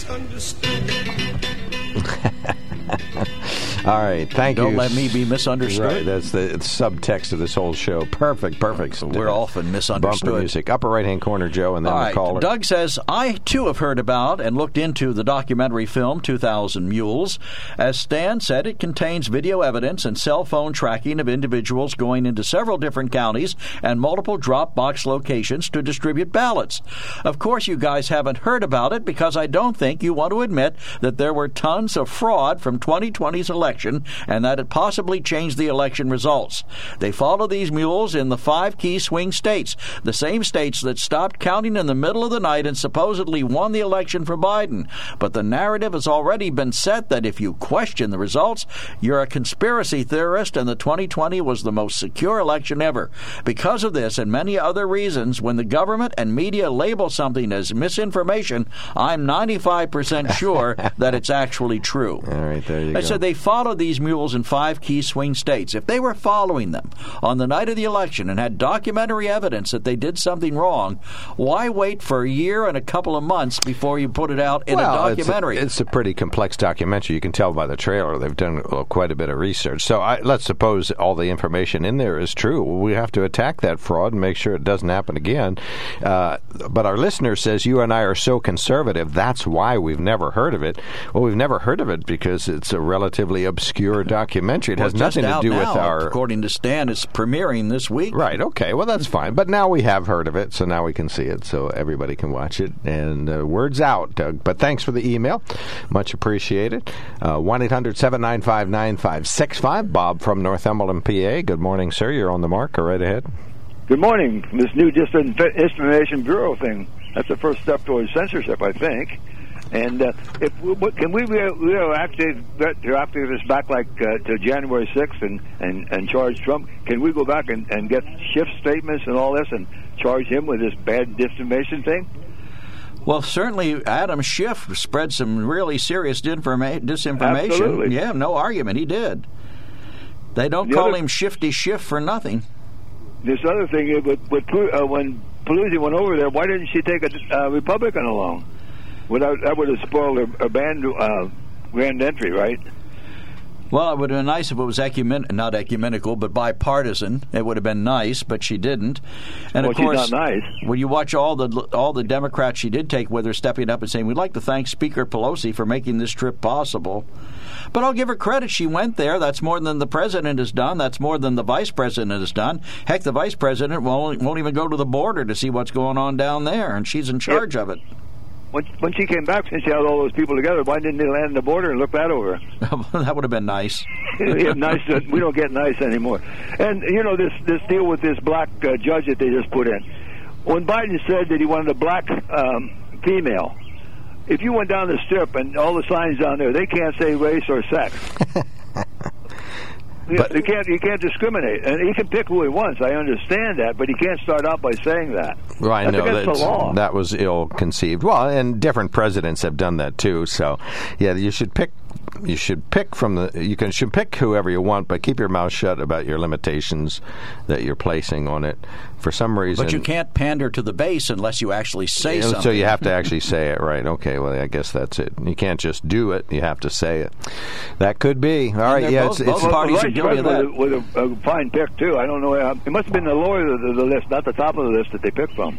Misunderstood. All right, thank you. Don't let me be misunderstood. Right, that's the subtext of this whole show. Perfect, perfect. We're often misunderstood. Bumper music, upper right hand corner, Joe, and then All the right. caller. Doug says, I too have heard about and looked into the documentary film 2000 Mules. As Stan said, it contains video evidence and cell phone tracking of individuals going into several different counties and multiple drop box locations to distribute ballots. Of course, you guys haven't heard about it because I don't think you want to admit that there were tons of fraud from 2020's election and that it possibly changed the election results. They follow these mules in the five key swing states, the same states that stopped counting in the middle of the night and supposedly won the election for Biden. But the narrative has already been set that if you question the results, you're a conspiracy theorist and the 2020 was the most secure election ever. Because of this and many other reasons, when the government and media label something as misinformation, I'm 95% sure that it's actually true. All right, there you I go. said they followed these mules in five key swing states. If they were following them on the night of the election and had documentary evidence that they did something wrong, why wait for a year and a couple of months before you put it out in well, a documentary? It's a, it's a pretty complex documentary. You can tell by the trailer. They've done uh, quite a bit of research. So I, let's suppose all the information in there is true. We have to attack that fraud and make sure it doesn't happen again. Uh, but our listener says you and I are so conservative. That's why we've never heard of it. Well, we've never heard of it because it's a relatively obscure documentary. It Well, has it's nothing to out do with our. According to Stan, it's premiering this week. Right. Okay. Well, that's fine. But now we have heard of it, so now we can see it, so everybody can watch it. And uh, words out, Doug. But thanks for the email, much appreciated. Uh, One eight hundred seven nine five nine five six five. Bob from Northumberland, PA. Good morning, sir. You're on the mark. Go right ahead. Good morning. This new Disinformation Bureau thing, that's the first step towards censorship, I think. And uh, if what, can we re- retroactive retroactive this back like uh, to January 6th and, and, and charge Trump? Can we go back and, and get Schiff statements and all this and charge him with this bad disinformation thing? Well, certainly Adam Schiff spread some really serious dinforma- disinformation. Absolutely. Yeah, no argument. He did. They don't The call other- him Shifty Schiff for nothing. This other thing, uh, with, with, uh, when Pelosi went over there, why didn't she take a uh, Republican along? Without, that would have spoiled her, her band, uh, grand entry, right? Well, it would have been nice if it was ecumen- not ecumenical, but bipartisan. It would have been nice, but she didn't. And Well, of she's course, not nice. when you watch all the all the Democrats she did take with her stepping up and saying, "We'd like to thank Speaker Pelosi for making this trip possible." But I'll give her credit. She went there. That's more than the president has done. That's more than the vice president has done. Heck, the vice president won't, won't even go to the border to see what's going on down there, and she's in charge of it. When, when she came back, since she had all those people together, why didn't they land on the border and look that over? that would have been nice. Yeah, nice. We don't get nice anymore. And you know this this deal with this black uh, judge that they just put in. When Biden said that he wanted a black um, female, if you went down the strip and all the signs down there, they can't say race or sex. But- you can't you can't discriminate, and he can pick who he wants. I understand that, but he can't start out by saying that. Well, I That's know against that the law. that was ill conceived. Well, and different presidents have done that too. So, yeah, you should pick. You should pick from the. You can should pick whoever you want, but keep your mouth shut about your limitations that you're placing on it. For some reason, But you can't pander to the base unless you actually say Yeah, something. So you have to actually say it, right? Okay, well, I guess that's it. You can't just do it; you have to say it. That could be all right. they're Yeah, both- it's, it's both parties Vice are guilty of that. with a, with a, a fine pick too. I don't know. uh, It must have been the lower of the, the list, not the top of the list that they picked from.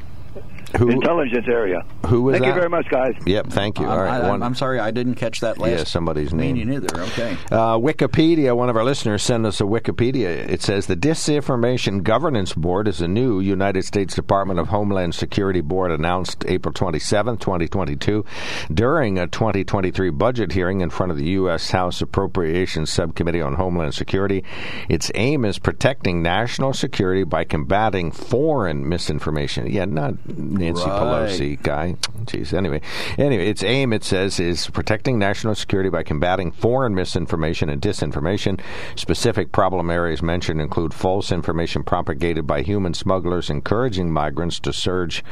Who Intelligence area. who was Thank that? you very much, guys. Yep, thank you. I'm, All right, I, one- am sorry, I didn't catch that last. Yeah, somebody's name. meaning either. Okay. Uh, Wikipedia, one of our listeners sent us a Wikipedia. It says the Disinformation Governance Board is a new United States Department of Homeland Security board announced April 27, 2022, during a 2023 budget hearing in front of the U.S. House Appropriations Subcommittee on Homeland Security. Its aim is protecting national security by combating foreign misinformation. Yeah, not Nancy Right. Pelosi guy. Jeez. Anyway, anyway, its aim it says is protecting national security by combating foreign misinformation and disinformation. Specific problem areas mentioned include false information propagated by human smugglers encouraging migrants to surge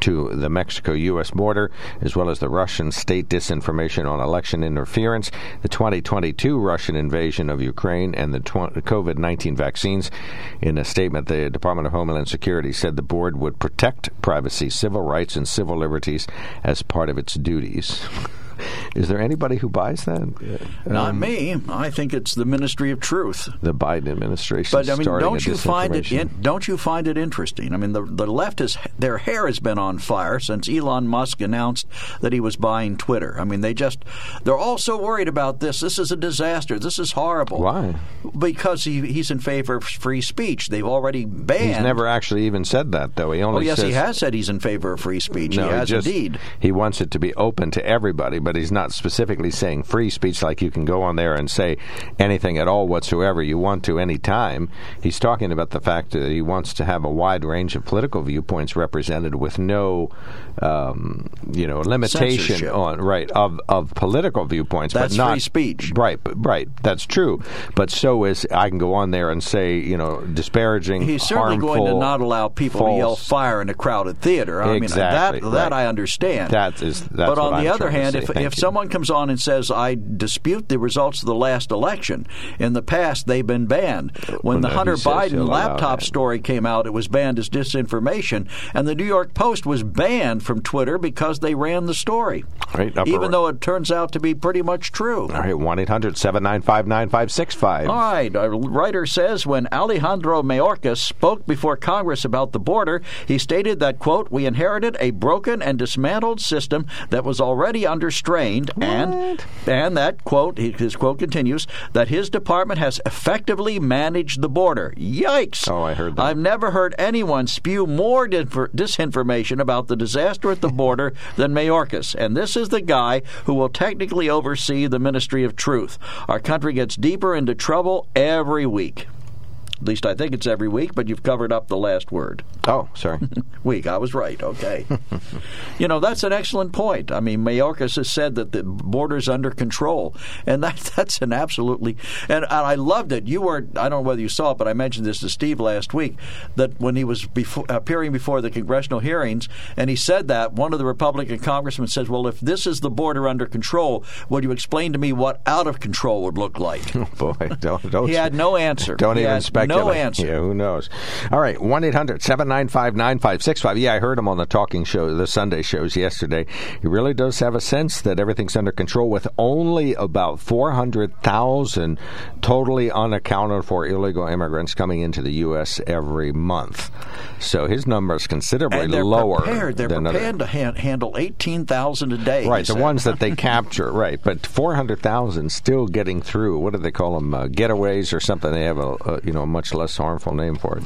to the Mexico-U.S. border, as well as the Russian state disinformation on election interference, the 2022 Russian invasion of Ukraine, and the tw- COVID-19 vaccines. In a statement, the Department of Homeland Security said the board would protect privacy, civil rights, and civil liberties as part of its duties. Is there anybody who buys that? Not Um, me. I think it's the Ministry of Truth. The Biden administration. But I mean, don't you find it? In, don't you find it interesting? I mean, the the left is their hair has been on fire since Elon Musk announced that he was buying Twitter. I mean, they just they're all so worried about this. This is a disaster. This is horrible. Why? Because he, he's in favor of free speech. They've already banned. He's never actually even said that, though. He Oh only yes, says he has said he's in favor of free speech. No, he has just, indeed. He wants it to be open to everybody, but he's not specifically saying free speech like you can go on there and say anything at all whatsoever you want to any time. He's talking about the fact that he wants to have a wide range of political viewpoints represented with no, um, you know, limitation Censorship. on right of of political viewpoints, That's but not free speech. Right, right. That's true. But so is I can go on there and say, you know, disparaging. He's certainly going to not allow people to yell fire in a crowded theater. I Exactly, mean, that that right. I understand. That is- that's but on the I'm other hand, if Thank if you. someone comes on and says I dispute the results of the last election, in the past they've been banned. When Well, the no, Hunter Biden laptop story came out, it was banned as disinformation, and the New York Post was banned from Twitter because they ran the story, Right, even though it turns out to be pretty much true. All right, 1 800 795 9565. All right. A writer says when Alejandro Mayorkas spoke before Congress about the border, he stated that, quote, we inherited a broken and dismantled system that was already under strain and and that, quote, his quote continues, that his department has effectively managed the border. Yikes. Oh, I heard that. I've never heard anyone spew more disinformation about the disaster at the border than Mayorkas. And this is the guy who will technically oversee the Ministry of Truth. Our country gets deeper into trouble every week. At least I think it's every week, but you've covered up the last word. Oh, sorry. Week. I was right. Okay. you know, that's an excellent point. I mean, Mayorkas has said that the border's under control. And that, that's an absolutely. And, and I loved it. You were, I don't know whether you saw it, but I mentioned this to Steve last week, that when he was before, appearing before the congressional hearings, and he said that, one of the Republican congressmen says, Well, if this is the border under control, would you explain to me what out of control would look like? Oh, boy, don't, don't. He had no answer. Don't He even speculate. no answer. Yeah, who knows? All right, 1 800 795 9565. Yeah, I heard him on the talking show, the Sunday shows yesterday. He really does have a sense that everything's under control with only about 400,000 totally unaccounted for illegal immigrants coming into the U.S. every month. So his number is considerably they're lower. prepared. They're than other- prepared to han- handle eighteen thousand a day. Right, the ones that they capture, right. But 400,000 still getting through. What do they call them? Uh, getaways or something. They have a, a you know a much less harmful name for it.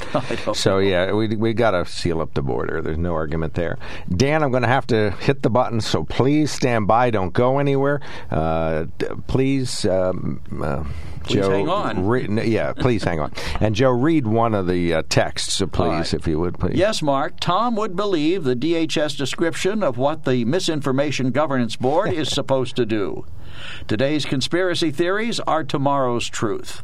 So know. yeah, we we got to seal up the border. There's no argument there. Dan, I'm going to have to hit the button, so please stand by. Don't go anywhere. Uh, d- please. Um, uh, Please Joe, hang on. re- n- yeah, please hang on. And Joe, read one of the uh, texts, please, right. if you would, please. Yes, Mark. Tom would believe the DHS description of what the Misinformation Governance Board is supposed to do. Today's conspiracy theories are tomorrow's truth.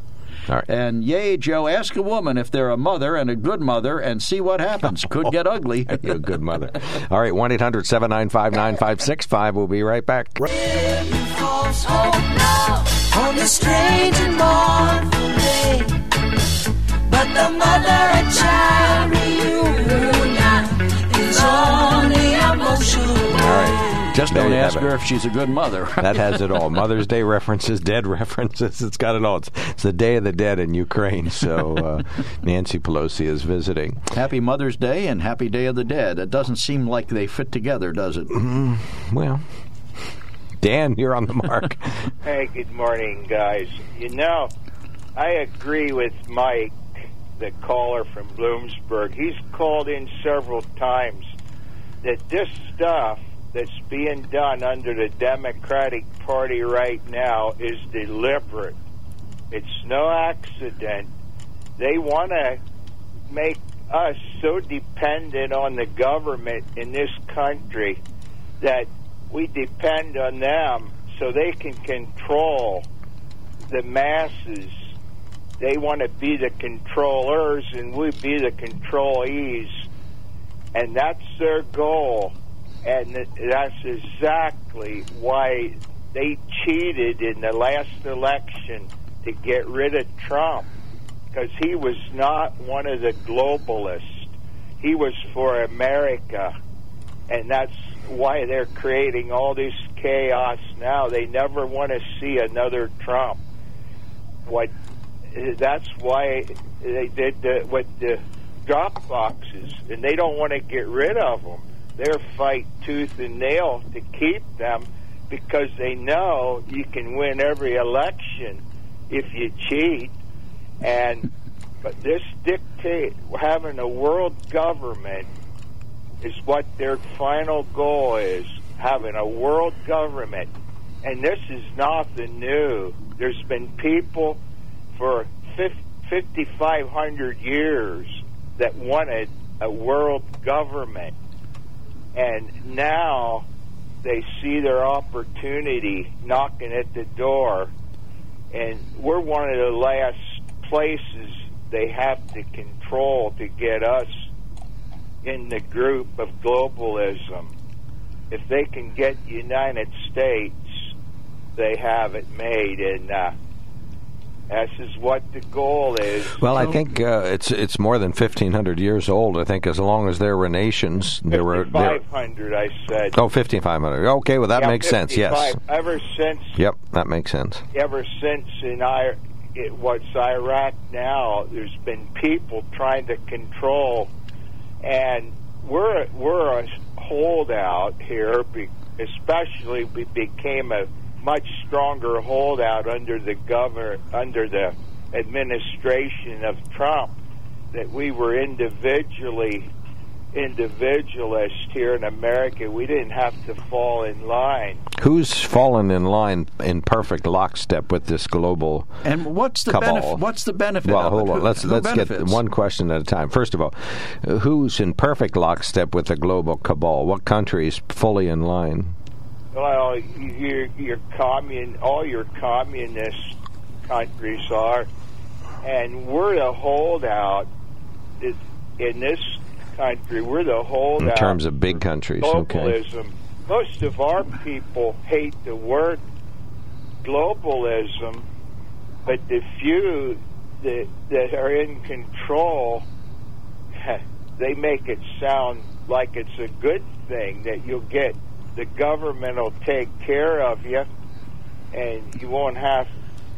All right. And yay, Joe, ask a woman if they're a mother and a good mother and see what happens. Could get ugly. You're a good mother. All right, 1 800 795 9565. We'll be right back. falls home now on the strange and mournful day. But Just There don't you have ask it. her if she's a good mother. That has it all. Mother's Day references, dead references. It's got it all. It's, it's the Day of the Dead in Ukraine. So uh, Nancy Pelosi is visiting. Happy Mother's Day and Happy Day of the Dead. It doesn't seem like they fit together, does it? Well, Dan, you're on the mark. Hey, good morning, guys. You know, I agree with Mike, the caller from Bloomsburg. He's called in several times that this stuff that's being done under the Democratic Party right now is deliberate. It's no accident. They want to make us so dependent on the government in this country that we depend on them so they can control the masses. They want to be the controllers and we be the controlees. And that's their goal. And that's exactly why they cheated in the last election to get rid of Trump. Because he was not one of the globalists. He was for America and that's why they're creating all this chaos now. They never want to see another Trump. What? That's why they did the, what the drop boxes, and they don't want to get rid of them. They're fight tooth and nail to keep them because they know you can win every election if you cheat. And but this dictate having a world government is what their final goal is having a world government. And this is nothing new. There's been people for 5,500 years that wanted a world government. And now they see their opportunity knocking at the door. And we're one of the last places they have to control to get us in the group of globalism. If they can get the United States, they have it made. And uh, is what the goal is. Well, I think uh, it's it's more than fifteen hundred years old. I think as long as there were nations, there were 500, I said. oh fifteen five hundred. Okay, well that Yeah, makes sense. Yes. Ever since Yep, that makes sense. ever since in I, it, what's Iraq now, there's been people trying to control, and we're we're a holdout here. Be, especially, we became a much stronger holdout under the governor under the administration of Trump. That we were individually individualist here in America. We didn't have to fall in line. Who's fallen in line in perfect lockstep with this global And what's the cabal? benefit? What's the benefit? Well, of hold on. Who- Let's who let's get one question at a time. First of all, who's in perfect lockstep with the global cabal? What country is fully in line? Well, your your commun, all your communist countries are, and we're the holdout. In this country, we're the holdout In terms of big countries, okay. globalism. Most of our people hate the word globalism, but the few that that are in control, they make it sound like it's a good thing that you'll get the government will take care of you, and you won't have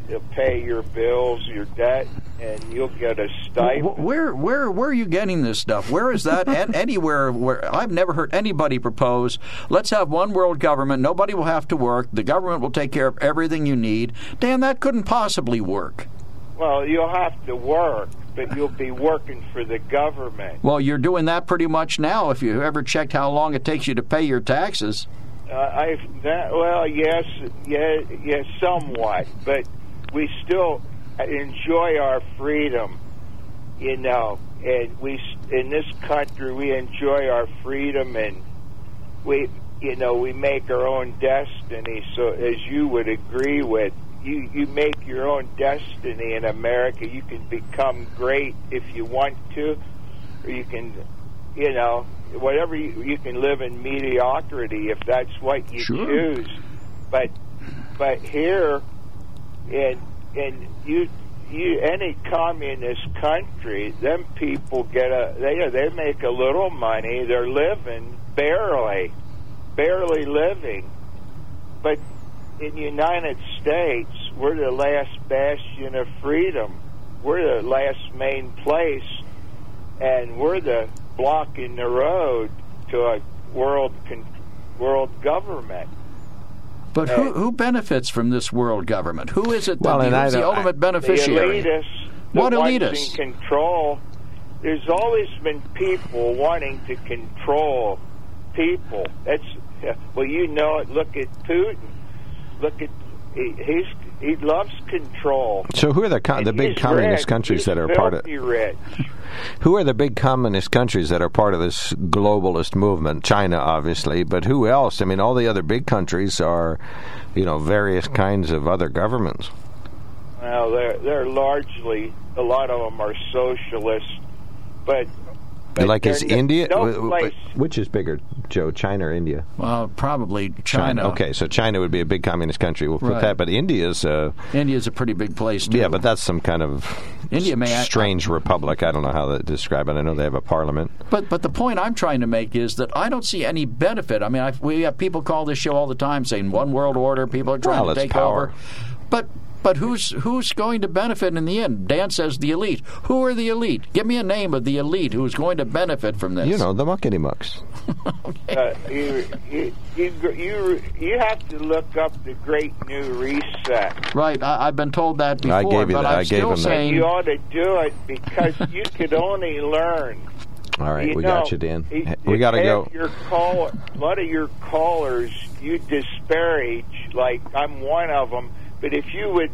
to pay your bills, your debt, and you'll get a stipend. Where where where are you getting this stuff? Where is that? An- anywhere where I've never heard anybody propose. Let's have one world government. Nobody will have to work. The government will take care of everything you need. Dan, that couldn't possibly work. Well, you'll have to work, but you'll be working for the government. Well, you're doing that pretty much now. If you ever checked how long it takes you to pay your taxes. Uh, I that, well, yes, yeah, yes, somewhat, but we still enjoy our freedom, you know. And we in this country we enjoy our freedom, and we, you know, we make our own destiny. So, as you would agree with, you you make your own destiny in America. You can become great if you want to, or you can, you know, whatever you, you can live in mediocrity if that's what you Sure. choose. But but here, in in you you any communist country, them people get a they they make a little money. They're living barely, barely living. But in the United States, we're the last bastion of freedom. We're the last main place, and we're the block in the road to a world con- world government. But who, uh, who benefits from this world government? Who is it that Well, and I the don't- ultimate beneficiary? The elitists, the What ones elitists? in control. There's always been people wanting to control people. That's well, you know it. Look at Putin. Look at he, he's he loves control. So who are the co- And the big communist rich. countries He's that are part of? rich. Who are the big communist countries that are part of this globalist movement? China, obviously, but who else? I mean, all the other big countries are, you know, various kinds of other governments. Well, they're they're largely a lot of them are socialist, but but like is India? no wh- wh- place Which is bigger, Joe? China or India? Well, probably China. Okay, so China would be a big communist country. We'll put Right. that. But India's. Uh, India's a pretty big place too. yeah, but that's some kind of India may act- strange republic. I don't know how to describe it. I know they have a parliament. But but the point I'm trying to make is that I don't see any benefit. I mean, I, we have people call this show all the time saying one world order. People are trying Well, to take power. over. But but who's who's going to benefit in the end? Dan says the elite. Who are the elite? Give me a name of the elite who's going to benefit from this. You know, the muckety mucks. Uh, you, you, you, you, you have to look up the Great New Reset. Right, I, I've been told that before, I gave you but that- I'm I gave still him that. saying You ought to do it because you could only learn. All right, You we know, got you, Dan. it- we got to half go. Your call, a lot of your callers, you disparage. Like I'm one of them. But if you would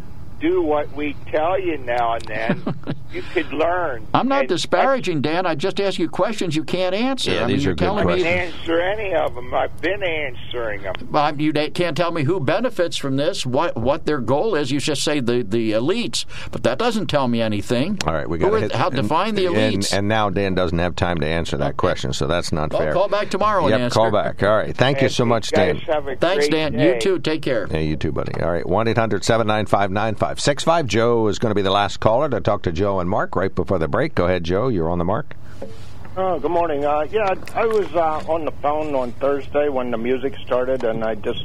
do what we tell you now and then, you could learn. I'm not And disparaging, Dan. I just ask you questions you can't answer. Yeah, I mean, these you're are good telling I me can't answer any of them. I've been answering them. Well, you can't tell me who benefits from this, what what their goal is. You just say the, the elites, but that doesn't tell me anything. All right, we Who got are- hit. How and- define the elites? And, now Dan doesn't have time to answer that question, so that's not Well, fair. call back tomorrow and Yep, answer. call back. All right. Thank you so much, guys Dan. Have a Thanks, great Dan. day. You too. Take care. Hey, you too, buddy. All right, 1 800 795 9565. Joe is going to be the last caller to talk to Joe and Mark right before the break. Go ahead, Joe. You're on the mark. Oh, good morning. Uh, yeah, I was uh, on the phone on Thursday when the music started, and I just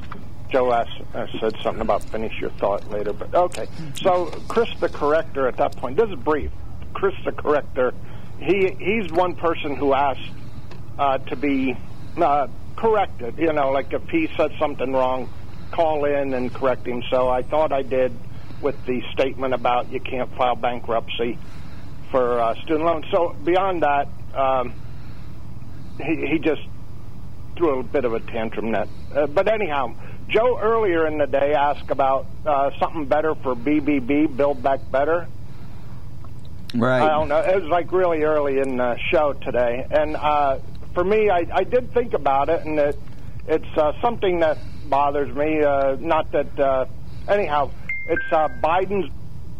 Joe asked, uh, said something about finish your thought later. But okay, so Chris the corrector at that point. This is brief. Chris the corrector. He he's one person who asked uh, to be uh, corrected. You know, like if he said something wrong, call in and correct him. So I thought I did with the statement about you can't file bankruptcy for uh, student loans. So beyond that, um, he, he just threw a bit of a tantrum. That, uh, but anyhow, Joe earlier in the day asked about uh, something better for BBB, Build Back Better. Right. I don't know. It was like really early in the show today, and uh, for me, I, I did think about it, and it, it's uh, something that bothers me. Uh, not that, uh, anyhow, it's uh, Biden's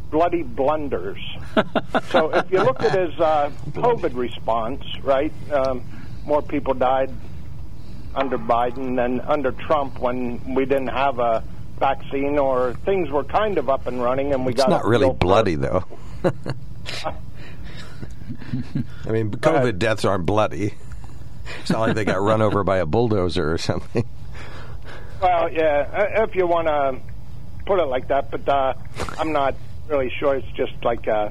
bloody blunders. so if you look at his uh, COVID response, right, um, more people died under Biden than under Trump when we didn't have a vaccine or things were kind of up and running, and we It's got not really real bloody, though. I mean, COVID deaths aren't bloody. It's not like they got run over by a bulldozer or something. Well, yeah, if you want to put it like that, but uh, I'm not really sure. It's just like, uh,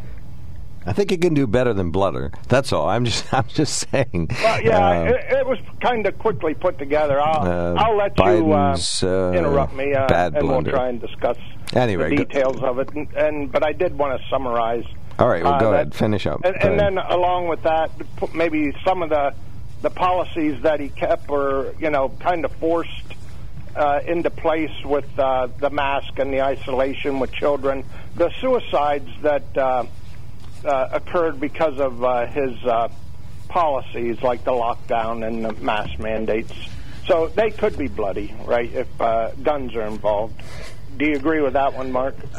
I think it can do better than blutter. That's all. I'm just, I'm just saying. well, yeah, Uh, it, it was kind of quickly put together. I'll, Uh, I'll let you uh, uh, interrupt me, uh, bad and blunder. we'll try and discuss Anyway, the go- details of it. And, and but I did want to summarize. all right, well, uh, go that- ahead. Finish up. And, and then along with that, maybe some of the the policies that he kept were, you know, kind of forced uh, into place with uh, the mask and the isolation with children. The suicides that uh, uh, occurred because of uh, his uh, policies, like the lockdown and the mask mandates. So they could be bloody, right, if uh, guns are involved. Do you agree with that one, Mark?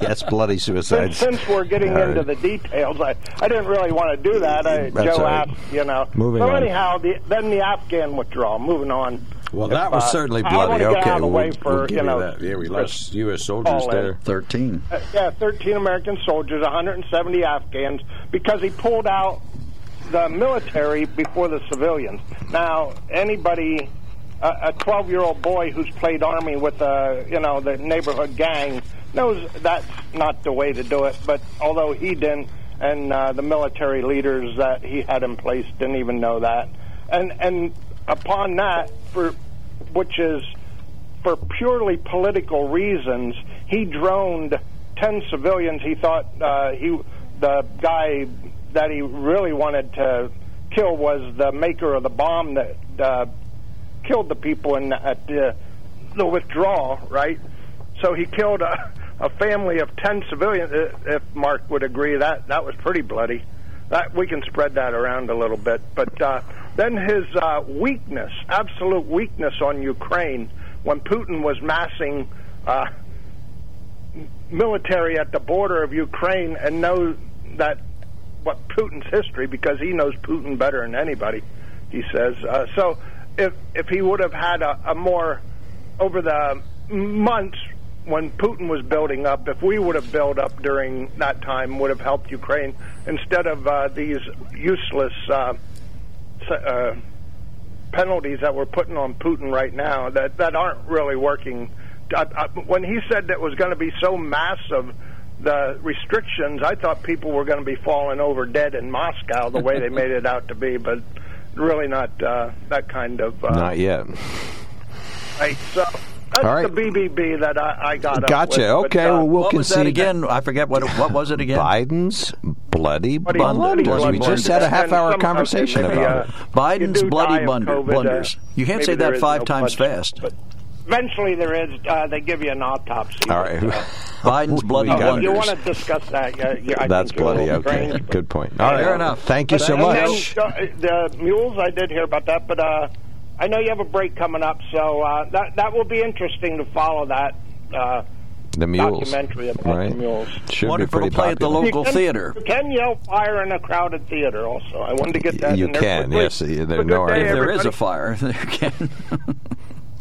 yes, bloody Since, suicides. since we're getting All into the details, I, I didn't really want to do that. I, Joe right. asked, you know. Moving so on. anyhow, the, then the Afghan withdrawal. Moving on. Well, that was uh, certainly bloody. okay, out of we'll, for give you know. that. Yeah, we lost U.S. soldiers there. Thirteen. Uh, yeah, 13 American soldiers, 170 Afghans, because he pulled out the military before the civilians. Now, anybody, a 12 year old boy who's played army with a, you know, the neighborhood gang knows that's not the way to do it. But although he didn't, and uh, the military leaders that he had in place didn't even know that, and and upon that, for which is for purely political reasons, he droned ten civilians. He thought uh, he the guy that he really wanted to kill was the maker of the bomb that uh, killed the people in at the, the withdrawal. Right, so he killed a, a family of ten civilians. If Mark would agree, that that was pretty bloody. That we can spread that around a little bit, but uh, then his uh, weakness, absolute weakness on Ukraine, when Putin was massing uh, military at the border of Ukraine and know that what Putin's history because he knows Putin better than anybody. He says uh, so. If if he would have had a, a more over the months when Putin was building up, if we would have built up during that time, would have helped Ukraine instead of uh, these useless uh, uh, penalties that we're putting on Putin right now that that aren't really working. Uh, uh, when he said that was going to be so massive, the restrictions, I thought people were going to be falling over dead in Moscow the way they made it out to be, but really not uh, that kind of. Uh, Not yet. Right, so that's All right. the BBB that I, I got. up Gotcha. with, okay, but, uh, well, we'll what was that concede again? I forget what what was it again? Biden's bloody, Bloody blunders. bloody We just blunders. had a half-hour conversation maybe, about uh, it. Biden's you bloody blunder, COVID, uh, blunders. you can't say that five no times blood- fast. Eventually, there is. Uh, they give you an autopsy. All right. but, uh, Biden's bloody We Oh, if it. you want to discuss that, yeah, yeah, I That's think bloody. Okay. strange, Good point. All right. Fair enough. Thank you But, so and then, much. uh, the mules, I did hear about that, but uh, I know you have a break coming up, so uh, that that will be interesting to follow that uh, The mules. documentary about right. the mules. Should Wonderful be to pretty play at the popular. local You can- theater. You can yell fire in a crowded theater. Also, I wanted to get that. You in there can, quickly. yes, there are Have no day, If there is a fire, there can.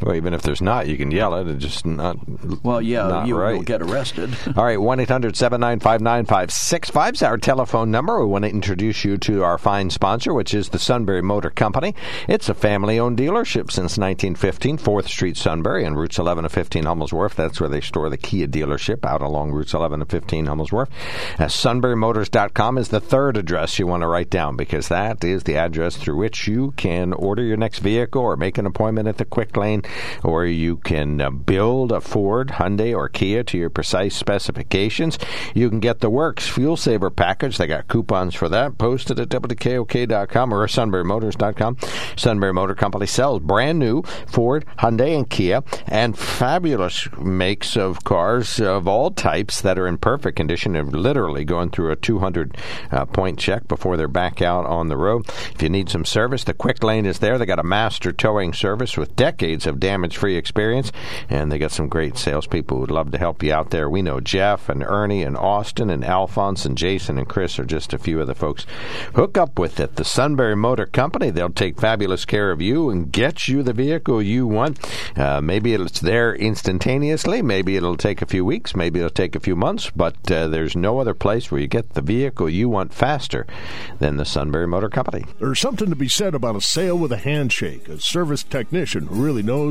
Well, even if there's not, you can yell it. It's just not. Well, yeah, not you right. will get arrested. All right, 1 800 795 9565 is our telephone number. We want to introduce you to our fine sponsor, which is the Sunbury Motor Company. It's a family owned dealership since 1915, 4th Street, Sunbury, and routes 11 and 15, Hummels Wharf. That's where they store the Kia dealership out along routes 11 and 15, Hummels Wharf. Uh, SunburyMotors.com is the third address you want to write down because that is the address through which you can order your next vehicle or make an appointment at the Quick Lane, or you can uh, build a Ford, Hyundai, or Kia to your precise specifications. You can get the Works Fuel Saver package. They got coupons for that posted at WKOK.com or SunburyMotors.com. Sunbury Motor Company sells brand new Ford, Hyundai, and Kia, and fabulous makes of cars of all types that are in perfect condition and literally going through a 200 uh, point check before they're back out on the road. If you need some service, the Quick Lane is there. They got a master towing service with decades of damage free experience, and they got some great salespeople who would love to help you out there. We know Jeff and Ernie and Austin and Alphonse and Jason and Chris are just a few of the folks. Hook up with it. The Sunbury Motor Company, they'll take fabulous care of you and get you the vehicle you want. Uh, maybe it's there instantaneously. Maybe it'll take a few weeks. Maybe it'll take a few months, but uh, there's no other place where you get the vehicle you want faster than the Sunbury Motor Company. There's something to be said about a sale with a handshake, a service technician who really knows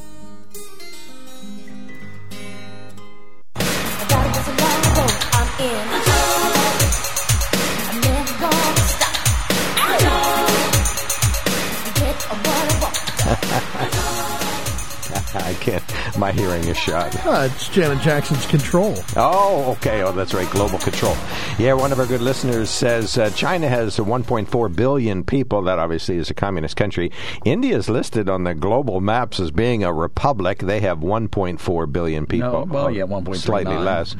I can't. My hearing is shot. Ah, it's Janet Jackson's Control. Oh, okay. Oh, that's right. Global control. Yeah, one of our good listeners says uh, China has 1.4 billion people. That obviously is a communist country. India is listed on the global maps as being a republic. They have 1.4 billion people. No, well, yeah, 1.39. Slightly less.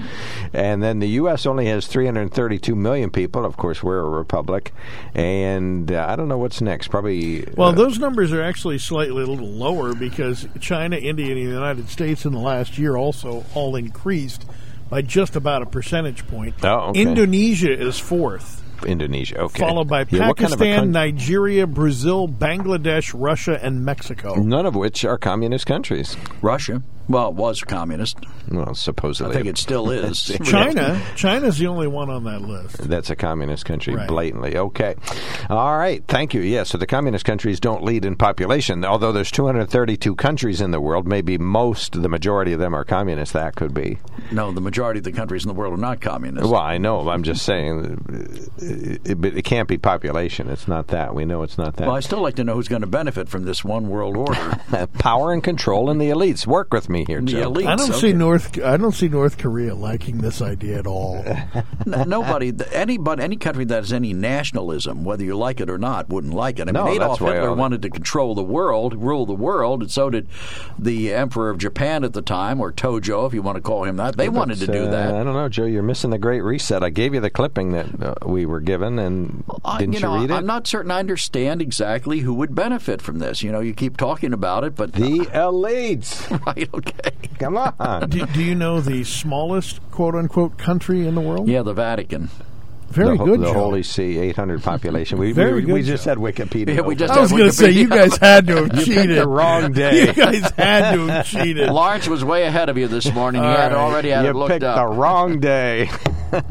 And then the U.S. only has 332 million people. Of course, we're a republic. And uh, I don't know what's next. Probably. Well, uh, those numbers are actually slightly a little lower because China, India, and the United States in the last year also all increased by just about a percentage point. Oh, okay. Indonesia is fourth, Indonesia. Okay. followed by Yeah, what kind of a Pakistan, Nigeria, Brazil, Bangladesh, Russia, and Mexico. None of which are communist countries. Russia. Well, it was communist. Well, supposedly. I think it still is. China, China's the only one on that list. That's a communist country, Right. blatantly. Okay. All right. Thank you. Yes, so the communist countries don't lead in population. Although there's 232 countries in the world, maybe most, the majority of them are communist. That could be. No, the majority of the countries in the world are not communist. Well, I know. I'm just saying, it, it, it can't be population. It's not that. We know it's not that. Well, I still like to know who's going to benefit from this one world order. Power and control and the elites. Work with me here, Joe. elites. I don't okay. see North. I don't see North Korea liking this idea at all. N- Nobody, anybody, any country that has any nationalism, whether you like it or not, wouldn't like it. I mean, No, Adolf Hitler wanted to control the world, rule the world, and so did the Emperor of Japan at the time, or Tojo, if you want to call him that. They wanted to But, do uh, that. I don't know, Joe. You're missing the Great Reset. I gave you the clipping that uh, we were given, and I- didn't you you, know, read it? I'm not certain I understand exactly who would benefit from this. You know, you keep talking about it, but the elites. right? Okay. Come on. do, do you know the smallest quote unquote country in the world? Yeah, the Vatican. Very the, good, The Joe. Holy See, 800 population. We, Very we, we just Joe. had Wikipedia. Yeah, we just I was going to say you guys had to have cheated. picked the wrong day. you guys had to have cheated. Lawrence was way ahead of you this morning. He All had right. already had you it looked picked up. the wrong day.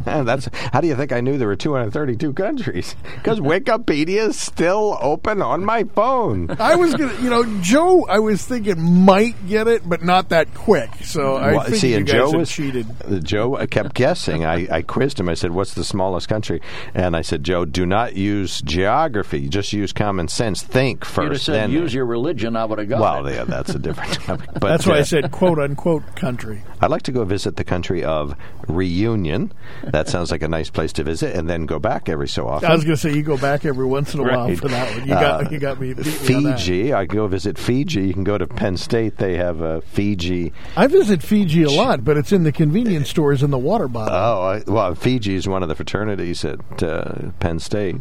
That's how do you think I knew there were 232 countries? Because Wikipedia is still open on my phone. I was gonna, you know, Joe. I was thinking might get it, but not that quick. So I Well, think see, you and guys Joe was cheated. uh, Joe kept guessing. I, I quizzed him. I said, "What's the smallest country?" And I said, "Joe, do not use geography. Just use common sense. Think You'd have first, said then." use your religion. I would have got well, it. yeah, that's a different topic. But That's why uh, I said quote unquote country. I'd like to go visit the country of Reunion. That sounds like a nice place to visit, and then go back every so often. I was going to say you go back every once in a while for that one. You got Uh, you got me. beat me. Fiji. I go visit Fiji. You can go to Penn State. They have a Fiji. I visit Fiji a lot, but it's in the convenience stores in the water bottle. Oh, I, well, Fiji is one of the fraternities at uh, Penn State.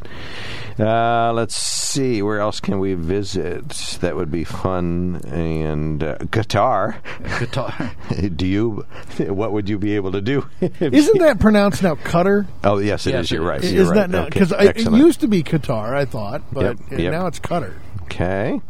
Uh, let's see, where else can we visit? That would be fun. And uh, Qatar. Qatar. do you? What would you be able to do? Isn't you- that pronounced now Qatar? Oh, yes, it is. Yes, You're right. is. You're Isn't right. that now? Okay, Because it used to be Qatar, I thought, but Yep, yep. now it's Qatar. Okay.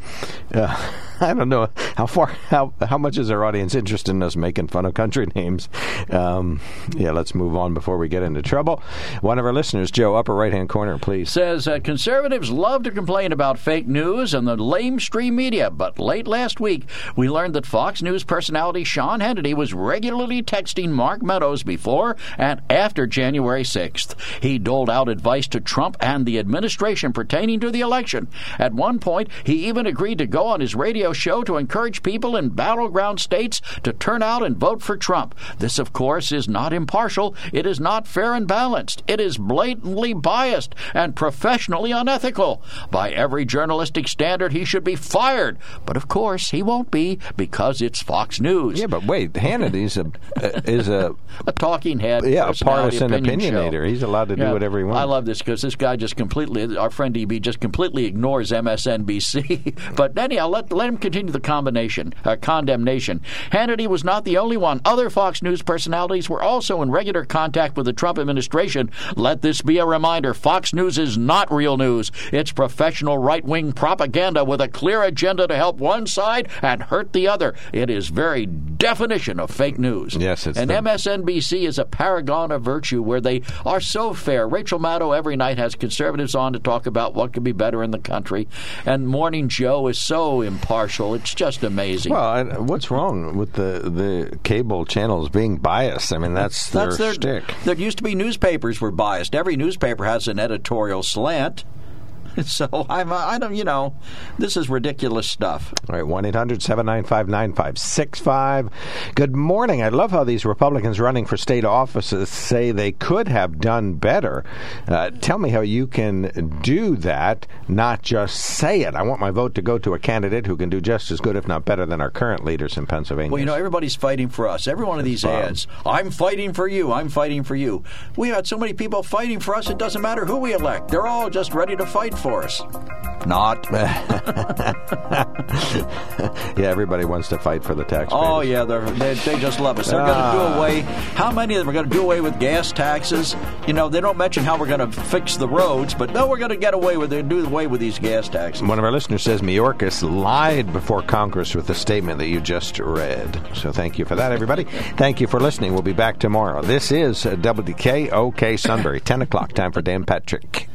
Uh, I don't know how far how how much is our audience interested in us making fun of country names. Um, yeah, let's move on before we get into trouble. One of our listeners, Joe, upper right hand corner, please. says uh, conservatives love to complain about fake news and the lamestream media, but late last week we learned that Fox News personality Sean Hannity was regularly texting Mark Meadows before and after January 6th. He doled out advice to Trump and the administration pertaining to the election. At one point, he even agreed to go on his radio show to encourage people in battleground states to turn out and vote for Trump. This, of course, is not impartial. It is not fair and balanced. It is blatantly biased and professionally unethical. By every journalistic standard, he should be fired. But of course, he won't be because it's Fox News. Yeah, but wait, Hannity's a uh, is a a talking head. yeah a partisan opinion show. opinionator. He's allowed to do whatever he wants. I love this because this guy just completely, our friend EB just completely ignores MSNBC. but anyhow, let, let him continue the combination, uh, condemnation. Hannity was not the only one. Other Fox News personalities were also in regular contact with the Trump administration. Let this be a reminder Fox News is not real news. It's professional right wing propaganda with a clear agenda to help one side and hurt the other. It is very definition of fake news. Yes, it's and the- MSNBC is a paragon of virtue where they are so fair. Rachel Maddow every night has conservatives on to talk about what could be better in the country, and Morning Joe is so impartial. It's just amazing. Well, I, what's wrong with the the cable channels being biased? I mean, that's their That's their shtick. There used to be newspapers were biased. Every newspaper has an editorial slant. So I'm, I don't, you know, this is ridiculous stuff. All right, 1 800 795 9565. Good morning. I love how these Republicans running for state offices say they could have done better. Uh, tell me how you can do that, not just say it. I want my vote to go to a candidate who can do just as good, if not better, than our current leaders in Pennsylvania. Well, you know, everybody's fighting for us. Every one of these Bob. ads, I'm fighting for you, I'm fighting for you. We had so many people fighting for us, it doesn't matter who we elect. They're all just ready to fight for us. Not. yeah, everybody wants to fight for the taxpayers. Oh yeah, they're, they they just love us. They're going to Ah. do away. How many of them are going to do away with gas taxes? You know, they don't mention how we're going to fix the roads, but no, we're going to get away with it. Do away with these gas taxes. One of our listeners says Mayorkas lied before Congress with the statement that you just read. So thank you for that, everybody. Thank you for listening. We'll be back tomorrow. This is WKOK Sunbury, 10 o'clock. Time for Dan Patrick.